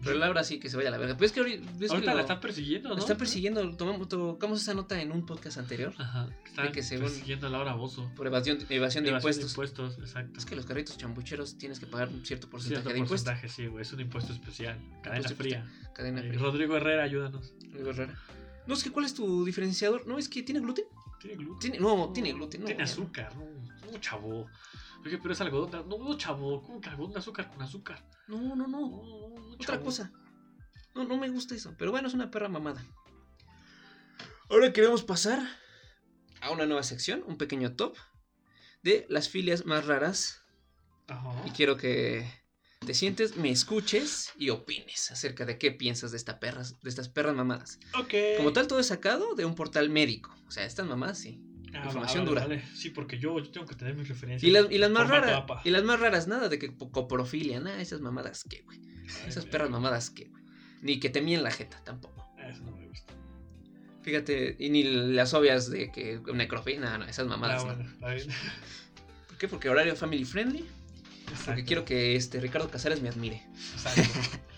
Pero Laura sí que se vaya a la verga. Pero es que ahorita, es la están persiguiendo, ¿no? la están persiguiendo. Tomamos, tocamos esa nota en un podcast anterior Ajá, están que según- persiguiendo a Laura Bozo. por evasión, evasión de impuestos. impuestos, exacto. Es que los carritos chambucheros tienes que pagar un cierto porcentaje Cierto de impuestos. porcentaje, sí, güey. Es un impuesto especial. Cadena Impuesto fría. Cadena fría. Rodrigo Herrera, ayúdanos. Algo raro. No, es que ¿cuál es tu diferenciador? No, es que tiene gluten. Tiene gluten. Tiene, no, tiene gluten. No, Tiene azúcar, no, no, chavo. Oye, pero es algodón. de- No, no, chavo. ¿Cómo que algodón de azúcar con azúcar? No, no, no. No, no, no, Otra cosa. No, no me gusta eso. Pero bueno, es una perra mamada. Ahora queremos pasar a una nueva sección, un pequeño top de las filias más raras. Ajá. Y quiero que te sientes, me escuches y opines acerca de qué piensas de, esta perras, de estas perras mamadas. Ok. Como tal, todo es sacado de un portal médico. O sea, estas mamadas sí. Ah, información vale, dura. vale. Sí, porque yo, yo tengo que tener mis referencias. Y las, y las más raras, y las más raras, nada de que coprofilia, nada, esas mamadas que, güey. Esas perras mamadas que, güey. Ni que te mien la jeta, tampoco. Ah, Eso no me gusta. Fíjate, y ni las obvias de que necrofilia, no, esas mamadas Ah, no. bueno, está bien. ¿Por qué? Porque horario family friendly. Porque quiero que este Ricardo Casares me admire. exacto.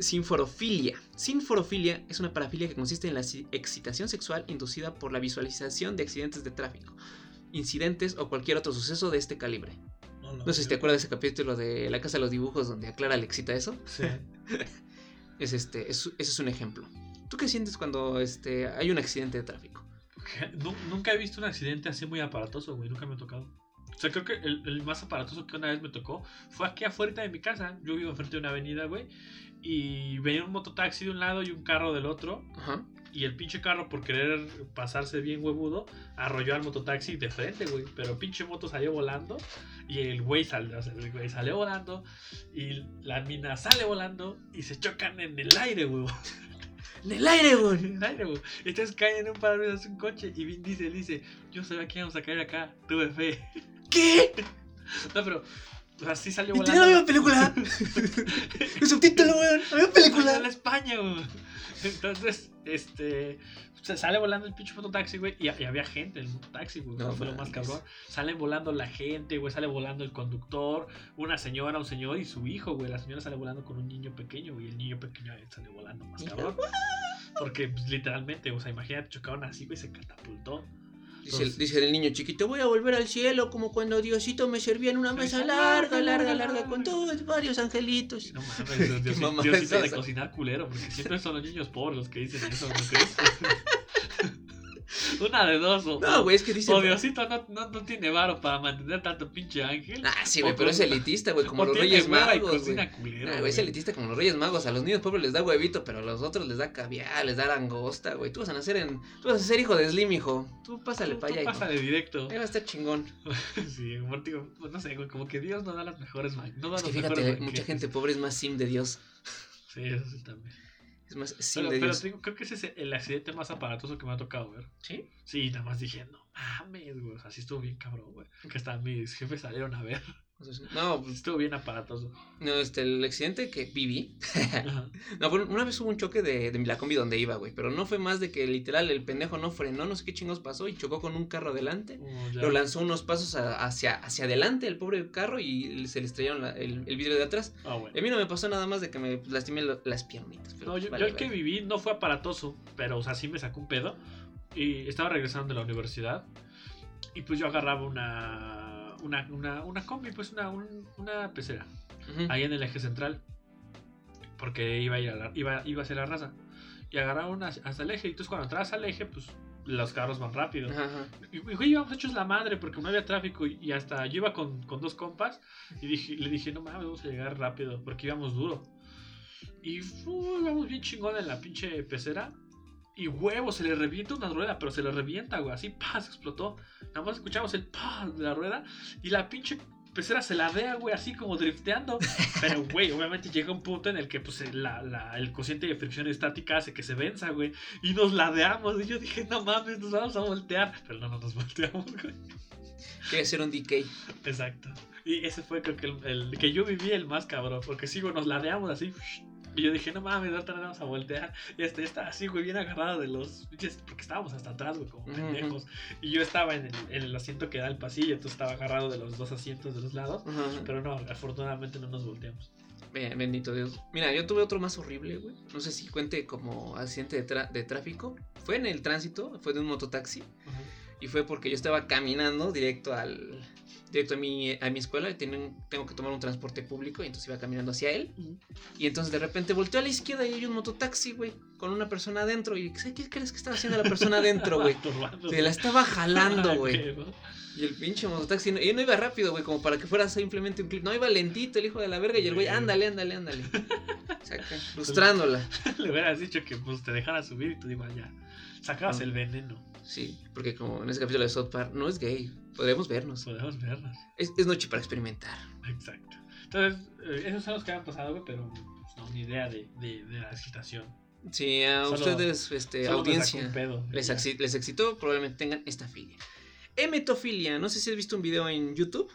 Sinforofilia. Sinforofilia es una parafilia que consiste en la excitación sexual inducida por la visualización de accidentes de tráfico, incidentes o cualquier otro suceso de este calibre. No, sé si te acuerdas de ese capítulo de La Casa de los Dibujos donde a Clara le excita eso. Sí. Es este, es- ese es un ejemplo. ¿Tú qué sientes cuando este, hay un accidente de tráfico? Nu- Nunca he visto un accidente así muy aparatoso, güey. Nunca me ha tocado. O sea, creo que el, el más aparatoso que una vez me tocó fue aquí afuera de mi casa. Yo vivo enfrente de una avenida, güey. Y venía un mototaxi de un lado y un carro del otro. Ajá. Y el pinche carro, por querer pasarse bien huevudo, arrolló al mototaxi de frente, güey. Pero pinche moto salió volando. Y el güey salió, o sea, el güey salió volando. Y la mina sale volando. Y se chocan en el aire, güey. ¡En el aire, güey! En el aire, güey. Entonces caen en un parabrisas un coche. Y Vin Diesel dice: Yo sabía que íbamos a caer acá. Tuve fe. ¿Qué? No, pero. O sea, sí salió ¿Y volando. la misma película? El subtítulo, weón. La misma En película. España, güey. Entonces, este. Se sale volando el pinche mototaxi, güey. Y, y había gente en el mototaxi, güey. No fue lo más cabrón. Sale volando la gente, güey. Sale volando el conductor. Una señora, un señor y su hijo, güey. La señora sale volando con un niño pequeño, güey. Y el niño pequeño sale volando más cabrón. Porque, pues, literalmente, o sea, imagínate, chocaron así, güey. Se catapultó. Dice el, dice el niño chiquito, voy a volver al cielo como cuando Diosito me servía en una mesa larga, larga, larga, con todos varios angelitos. No mames, Dios, Diosito es de cocinar culero, porque siempre son los niños pobres los que dicen eso, ¿no? Una de dos, o, No, güey, es que dice... o Diosito no, no, no tiene varo para mantener tanto pinche ángel. Ah, sí, güey, pero es elitista, güey, como los Reyes Magos, güey. Ah, es elitista como los Reyes Magos. A los niños pobres les da huevito, pero a los otros les da caviar, les da langosta, güey. Tú vas a nacer en... Tú vas a ser hijo de Slim, hijo. Tú pásale Tú- para tú allá, hijo. Pásale directo. Ahí va a estar chingón. Sí, digo, pues, no sé, güey, como que Dios no da las mejores no da Es que los fíjate, mejores mucha gente pobre es más sim de Dios. Sí, eso sí también. Es más sim Pero, de creo que ese es el accidente más aparatoso que me ha tocado ver. ¿Sí? Sí, nada más dije, no mames, güey. O sea, sí estuvo bien cabrón, güey. Que hasta mis jefes salieron a ver. No, pues, Estuvo bien aparatoso. no, este, el accidente que viví. No, fue- una vez hubo un choque de, de la combi donde iba, güey. Pero no fue más de que literal el pendejo no frenó, no sé qué chingos pasó y chocó con un carro adelante. Oh. Lo lanzó unos pasos a- hacia, hacia adelante el pobre carro y se le estrellaron la- el, el vidrio de atrás. Ah, bueno. A mí no me pasó nada más de que me lastimé lo- las piernitas. Pero No, pues, yo, vale, yo el que viví no fue aparatoso, pero o sea, sí me sacó un pedo. Y estaba regresando de la universidad. Y pues yo agarraba una. Una, una, una combi, pues una, un- una pecera. Ahí en el eje central. Porque iba a ir a la- iba, iba a ser la raza. Y agarraba una hasta el eje. Y entonces cuando entras al eje, pues los carros van rápido. Ajá. Y güey, íbamos hechos la madre porque no había tráfico. Y, hasta yo iba con, con dos compas. Y dije, le dije, no mames, vamos a llegar rápido. Porque íbamos duro. Y uh, íbamos bien chingón en la pinche pecera. Y huevo, se le revienta una rueda, pero se le revienta, güey. Así, pa, se explotó. Nada más escuchamos el pa de la rueda. Y la pinche pecera se ladea, güey, así como drifteando. Pero, güey, obviamente llega un punto en el que pues, la- la- el cociente de fricción estática hace que se venza, güey. Y nos ladeamos. Y yo dije, no mames, nos vamos a voltear. Pero no, no nos volteamos, güey. Quiere ser un DK. Exacto. Y ese fue creo que el, el que yo viví el más cabrón. Porque sigo, nos ladeamos así. Y yo dije, no mames, ahorita nos vamos a voltear. Y este está así, güey, bien agarrado de los. Porque estábamos hasta atrás, güey, como pendejos. Y yo estaba en el, en el asiento que da el pasillo, entonces estaba agarrado de los dos asientos de los lados. Pero no, afortunadamente no nos volteamos. Bien, bendito Dios. Mira, yo tuve otro más horrible, güey. No sé si cuente como accidente de, tra- de tráfico. Fue en el tránsito, fue de un mototaxi. Y fue porque yo estaba caminando directo al. Directo a mi, a mi escuela. Y tienen- tengo que tomar un transporte público. Y entonces iba caminando hacia él. Y entonces de repente volteó a la izquierda y hay un mototaxi, güey. Con una persona adentro. Y ¿sabes qué crees que estaba haciendo la persona adentro, güey? Se la estaba jalando, Ah, güey. Y el pinche mototaxi, y no iba rápido, güey, como para que fuera simplemente un clip. No, iba lentito el hijo de la verga y el güey, ándale, ándale, ándale. Que frustrándola. Le hubieras dicho que pues te dejara subir y tú digas ya. Sacabas Ah. el veneno. Sí, porque como en ese capítulo de South Park, no es gay, podemos vernos. Podemos vernos. Es, es noche para experimentar. Exacto. Entonces, eh, esos son los que han pasado, pero pues, no, ni idea de, de, de la excitación. Si a Solo- ustedes, este, audiencia, pedo. les, exi- les excitó, probablemente tengan esta filia. Emetofilia, no sé si has visto un video en YouTube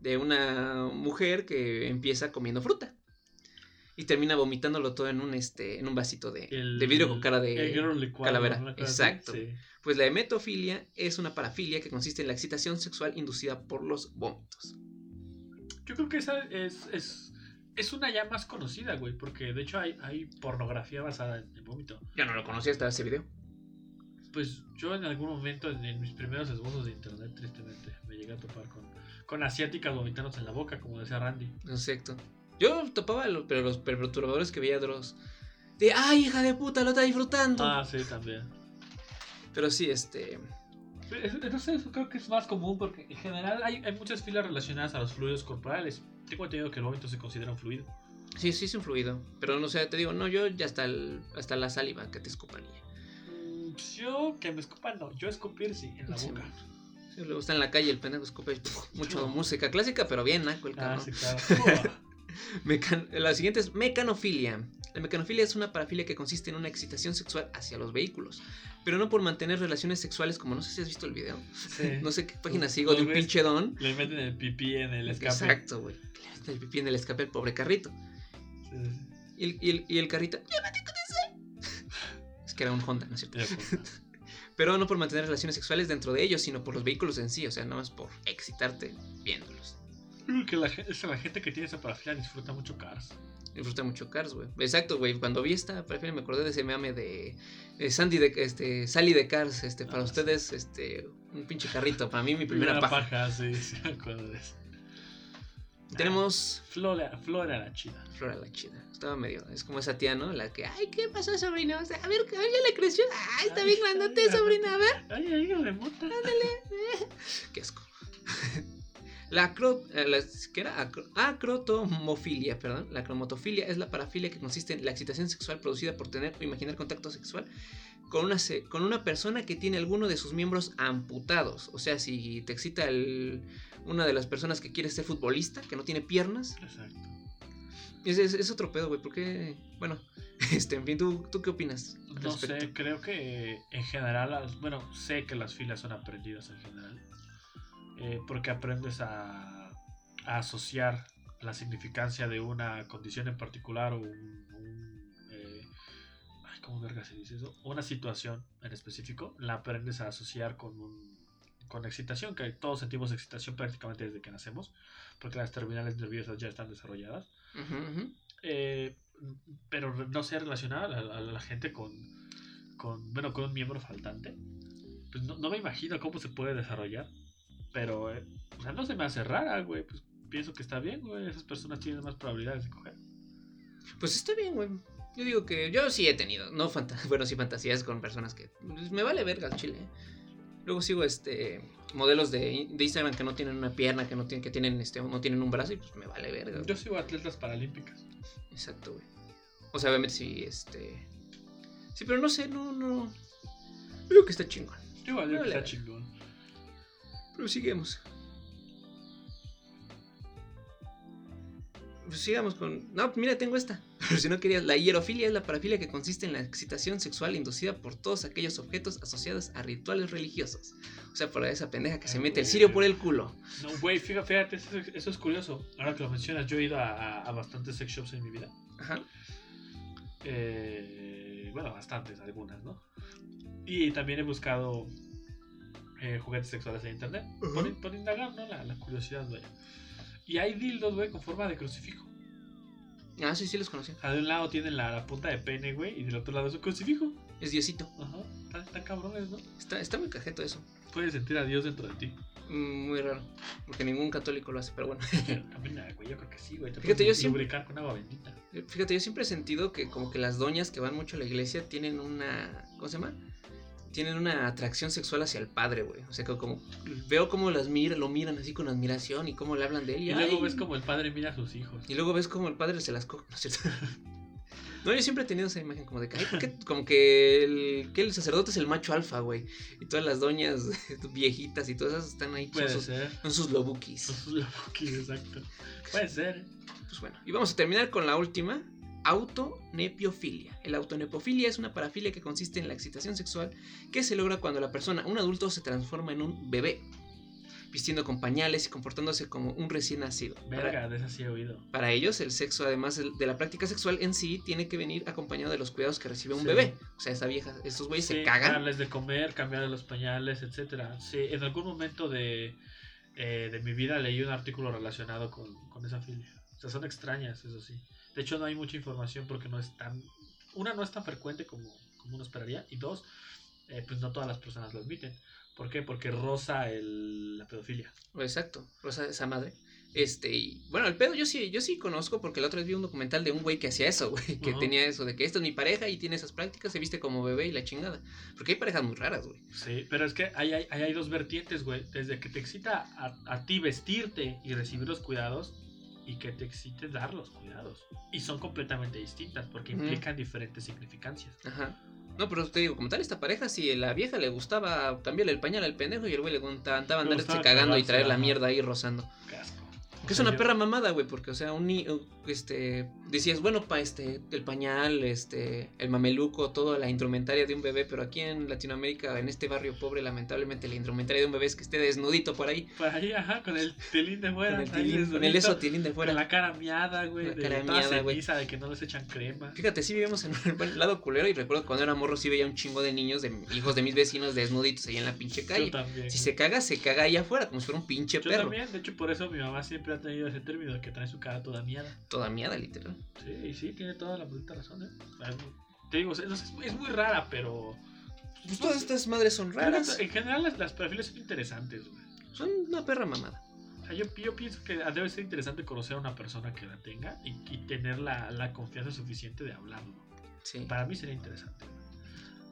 de una mujer que empieza comiendo fruta. Y termina vomitándolo todo en un este en un vasito de, El- de vidrio con cara de licuado, calavera. Exacto. sí. Pues la emetofilia es una parafilia que consiste en la excitación sexual inducida por los vómitos. Yo creo que esa es, es, es una ya más conocida, güey, porque de hecho hay, hay pornografía basada en el vómito. Yo no lo conocía hasta ese video. Pues yo en algún momento, en, en mis primeros esbozos de internet, tristemente, me llegué a topar con, con asiáticas vomitándose en la boca, como decía Randy. Exacto. Yo topaba, lo- pero los perturbadores que veía Dross. De, ay, hija de puta, lo está disfrutando. Ah, sí, también. Pero sí, este. Es- No sé, eso creo que es más común porque en general hay, hay muchas filas relacionadas a los fluidos corporales. Tengo entendido que el vómito se considera un fluido. Sí, sí es un fluido. Pero no sé, te digo, no, yo ya hasta, el- hasta la saliva que te escupan. Mm, yo que me escupan, no. Yo escupir sí, en la Sí, boca. Sí, luego está en la calle el pendejo escupe. mucho música clásica, pero bien, naco el Ah, cabrón. sí, claro. Mecan- La siguiente es mecanofilia. La mecanofilia es una parafilia que consiste en una excitación sexual hacia los vehículos, pero no por mantener relaciones sexuales como no sé si has visto el video. Sí. No sé qué página sigo de un ves- pinche don. Le meten el pipí en el escape. Exacto, güey. Le mete El pipí en el escape el pobre carrito. Sí, sí, Y el, y el- y el carrito. "Llévate con ese". Es que era un Honda, ¿no es cierto? pues. Pero no por mantener relaciones sexuales dentro de ellos, sino por los vehículos en sí, o sea, nada más por excitarte viéndolos. Que la, es la gente que tiene esa parafilia disfruta mucho Cars. Disfruta mucho Cars, güey. Exacto, güey. Cuando vi esta parafilia me acordé de ese mame de, de Sandy de este Sally de Cars, este para Ah, ustedes este un pinche carrito, para mí mi primera, paja. sí, sí, me acuerdo de eso. Tenemos Flora, Flora la chida. Flora la chida. Estaba medio, es como esa tía, ¿no? La que, ay, ¿qué pasó, sobrino? O sea, a ver, a ver, ya le creció. Ay, está Ay, bien grandote, sobrina, a ver. Ay, ay, remota. Qué asco. La, acro, eh, la- ¿qué era? Acro- acrotomofilia, perdón. La cromotofilia es la parafilia que consiste en la excitación sexual producida por tener o imaginar contacto sexual con una, con una persona que tiene alguno de sus miembros amputados. O sea, si te excita el- una de las personas que quiere ser futbolista, que no tiene piernas, Exacto. es, es- es otro pedo, güey. Porque, bueno, este, en fin, ¿tú, tú qué opinas? No respecto? sé, creo que en general, bueno, sé que las filas son aprendidas en general. Eh, porque aprendes a, a asociar la significancia de una condición en particular o un, un, eh, ay, ¿cómo verga se dice eso? Una situación en específico, la aprendes a asociar con un con excitación, que todos sentimos excitación prácticamente desde que nacemos, porque las terminales nerviosas ya están desarrolladas. Eh, pero no sé relacionar a, a la gente con, con, bueno, con un miembro faltante. Pues no, no me imagino cómo se puede desarrollar, pero, eh, o sea, no se me hace rara, güey. Pues pienso que está bien, güey. Esas personas tienen más probabilidades de coger. Pues está bien, güey. Yo digo que yo sí he tenido, no bueno, sí fantasías con personas que pues, me vale verga el chile. ¿eh? Luego sigo este modelos de, de Instagram que no tienen una pierna, que no tienen que tienen este no tienen un brazo y pues me vale verga. güey. Yo sigo atletas paralímpicas. Exacto, güey. O sea, obviamente sí este Sí, pero no sé, no no yo digo que está chingón. Yo que está chingón. Pero sigamos. Sigamos con. No, mira, tengo esta. Pero si no querías, la hierofilia es la parafilia que consiste en la excitación sexual inducida por todos aquellos objetos asociados a rituales religiosos. O sea, por esa pendeja que se mete el cirio por el culo. No, güey, fíjate, fíjate, eso, eso es curioso. Ahora que lo mencionas, yo he ido a, a- a bastantes sex shops en mi vida. Ajá. Eh, bueno, bastantes, algunas, ¿no? Y también he buscado eh, juguetes sexuales en internet. Ujú. por, por indagar, ¿no? La, la curiosidad, güey. Y hay dildos, güey, con forma de crucifijo. Ah, sí, sí los conocí. O sea, de un lado tienen la, la punta de pene, güey, y del otro lado es un crucifijo. Es Diosito. Ajá. Está, está cabrones, ¿no? Está, está muy cajeto eso. Puedes sentir a Dios dentro de ti. Mm, Muy raro. Porque ningún católico lo hace, pero bueno. También, ah, güey, yo creo que sí, güey. Te Fíjate, yo siempre- con agua bendita. Fíjate, yo siempre he sentido que como que las doñas que van mucho a la iglesia tienen una... ¿Cómo se llama? Tienen una atracción sexual hacia el padre, güey. O sea, que como veo cómo las mira, lo miran así con admiración y cómo le hablan de él. Y, Y luego ay, ves como el padre mira a sus hijos. Y luego ves como el padre se las coge, ¿no es cierto? No, yo siempre he tenido esa imagen como de que, ay, ¿por qué? Como que el, que el sacerdote es el macho alfa, güey. Y todas las doñas viejitas y todas esas están ahí. Son Puede sus, ser. son sus lobukis. Son sus lobukis, exacto. Puede ser. Pues bueno, y vamos a terminar con la última. Autonepiofilia. El autonepofilia es una parafilia que consiste en la excitación sexual que se logra cuando la persona, un adulto, se transforma en un bebé, vistiendo con pañales y comportándose como un recién nacido. Para, Verga, de esa sí he oído. para ellos, el sexo, además de la práctica sexual en sí, tiene que venir acompañado de los cuidados que recibe un Sí. bebé. O sea, esa vieja, estos güeyes se cagan. darles de comer, cambiarles los pañales, etcétera. Sí, en algún momento de, eh, de mi vida leí un artículo relacionado con, con esa filia. O sea, son extrañas, eso sí. De hecho, no hay mucha información porque no es tan... Una, no es tan frecuente como, como uno esperaría. Y dos, eh, pues no todas las personas lo admiten. ¿Por qué? Porque roza el, la pedofilia. Exacto, Rosa esa madre. Este, y bueno, el pedo yo sí, yo sí conozco porque la otra vez vi un documental de un güey que hacía eso, güey, que tenía eso de que esta es mi pareja y tiene esas prácticas, se viste como bebé y la chingada. Porque hay parejas muy raras, güey. Sí, pero es que ahí hay, ahí hay dos vertientes, güey. Desde que te excita a, a ti vestirte y recibir los cuidados y que te excite dar los cuidados. Y son completamente distintas porque implican diferentes significancias. Ajá. No, pero te digo, como tal, esta pareja, si la vieja le gustaba cambiarle el pañal al pendejo y el güey le gustaba Le andarse cagando y traer la mierda ahí rozando. Qué asco. O Que es una yo- perra mamada, güey, porque, o sea, un ni- este, decías, bueno, pa, este, el pañal, este, el mameluco, toda la indumentaria de un bebé, pero aquí en Latinoamérica, en este barrio pobre, lamentablemente, la indumentaria de un bebé es que esté desnudito por ahí, Por ahí, ajá, con el tilín de fuera. con el, tilín- con el eso tilín de fuera. Con la cara miada, güey. La de cara miada, güey. de que no les echan crema. Fíjate, sí vivimos en un lado culero y recuerdo cuando era morro sí veía un chingo de niños, de hijos de mis vecinos desnuditos ahí en la pinche Yo calle. también. Si se caga, se caga ahí afuera, como si fuera un pinche Yo perro. también, de hecho, por eso mi mamá siempre ha tenido ese término de que trae su cara toda miada. Toda miada, literal. Sí, sí, tiene toda la bruta razón, ¿eh? Ah, Te digo, es, es- es muy rara, pero. Pues todas estas madres son raras. En general, las, las perfiles son interesantes, güey. Son una perra mamada. O sea, yo, yo pienso que debe ser interesante conocer a una persona que la tenga y, y tener la, la confianza suficiente de hablarlo. Sí. Para mí sería interesante.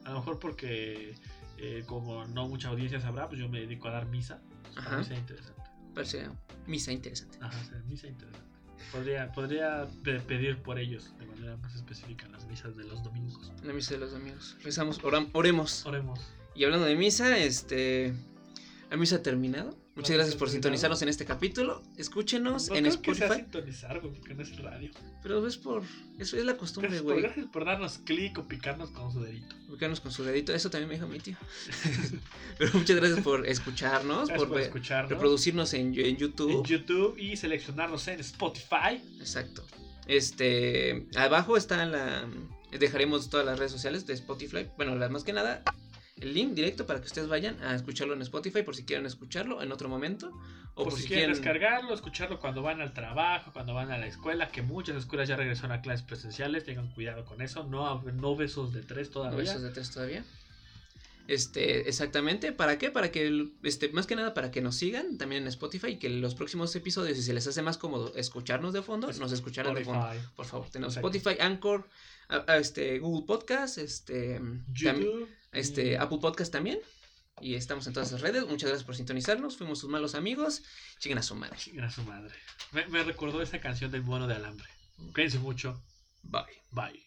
A lo mejor porque, eh, como no mucha audiencia sabrá, pues yo me dedico a dar misa. Para mí sería interesante. Parece misa interesante. Ajá, sea, misa interesante. Podría, podría pe- pedir por ellos de manera más específica las misas de los domingos. La misa de los domingos. Rezamos, oram- oremos. Oremos. Y hablando de misa, este. La misa ha terminado. Muchas gracias por sintonizarnos en este capítulo. Escúchenos No en creo que sea Spotify. sintonizar, güey, porque no es radio. Pero es por. Eso es la costumbre, güey. gracias por darnos clic o picarnos con su dedito. Ubicarnos con su dedito. Eso también me dijo mi tío. Pero muchas gracias por escucharnos, Gracias por, por escucharnos reproducirnos en, en YouTube. en YouTube y seleccionarnos en Spotify. Exacto. Este, abajo está la dejaremos todas las redes sociales de Spotify. Bueno, las más que nada el link directo para que ustedes vayan a escucharlo en Spotify por si quieren escucharlo en otro momento o por si quieren descargarlo, escucharlo cuando van al trabajo, cuando van a la escuela, que muchas escuelas ya regresaron a clases presenciales, tengan cuidado con eso, no, no besos de tres ¿No todavía. besos de tres todavía. Este, exactamente, ¿para qué? Para que, este, más que nada para que nos sigan también en Spotify y que los próximos episodios, si se les hace más cómodo escucharnos de fondo, nos escucharán de fondo. Por favor, tenemos. Spotify, Anchor, a- a este, Google Podcast, este, YouTube, este, y- Apple Podcast también. Y estamos en todas las redes. Muchas gracias por sintonizarnos. Fuimos sus malos amigos. Lleguen a su madre. Chinga su madre. Me, me recordó esa canción del mono de alambre. Cuídense mucho. Bye. Bye.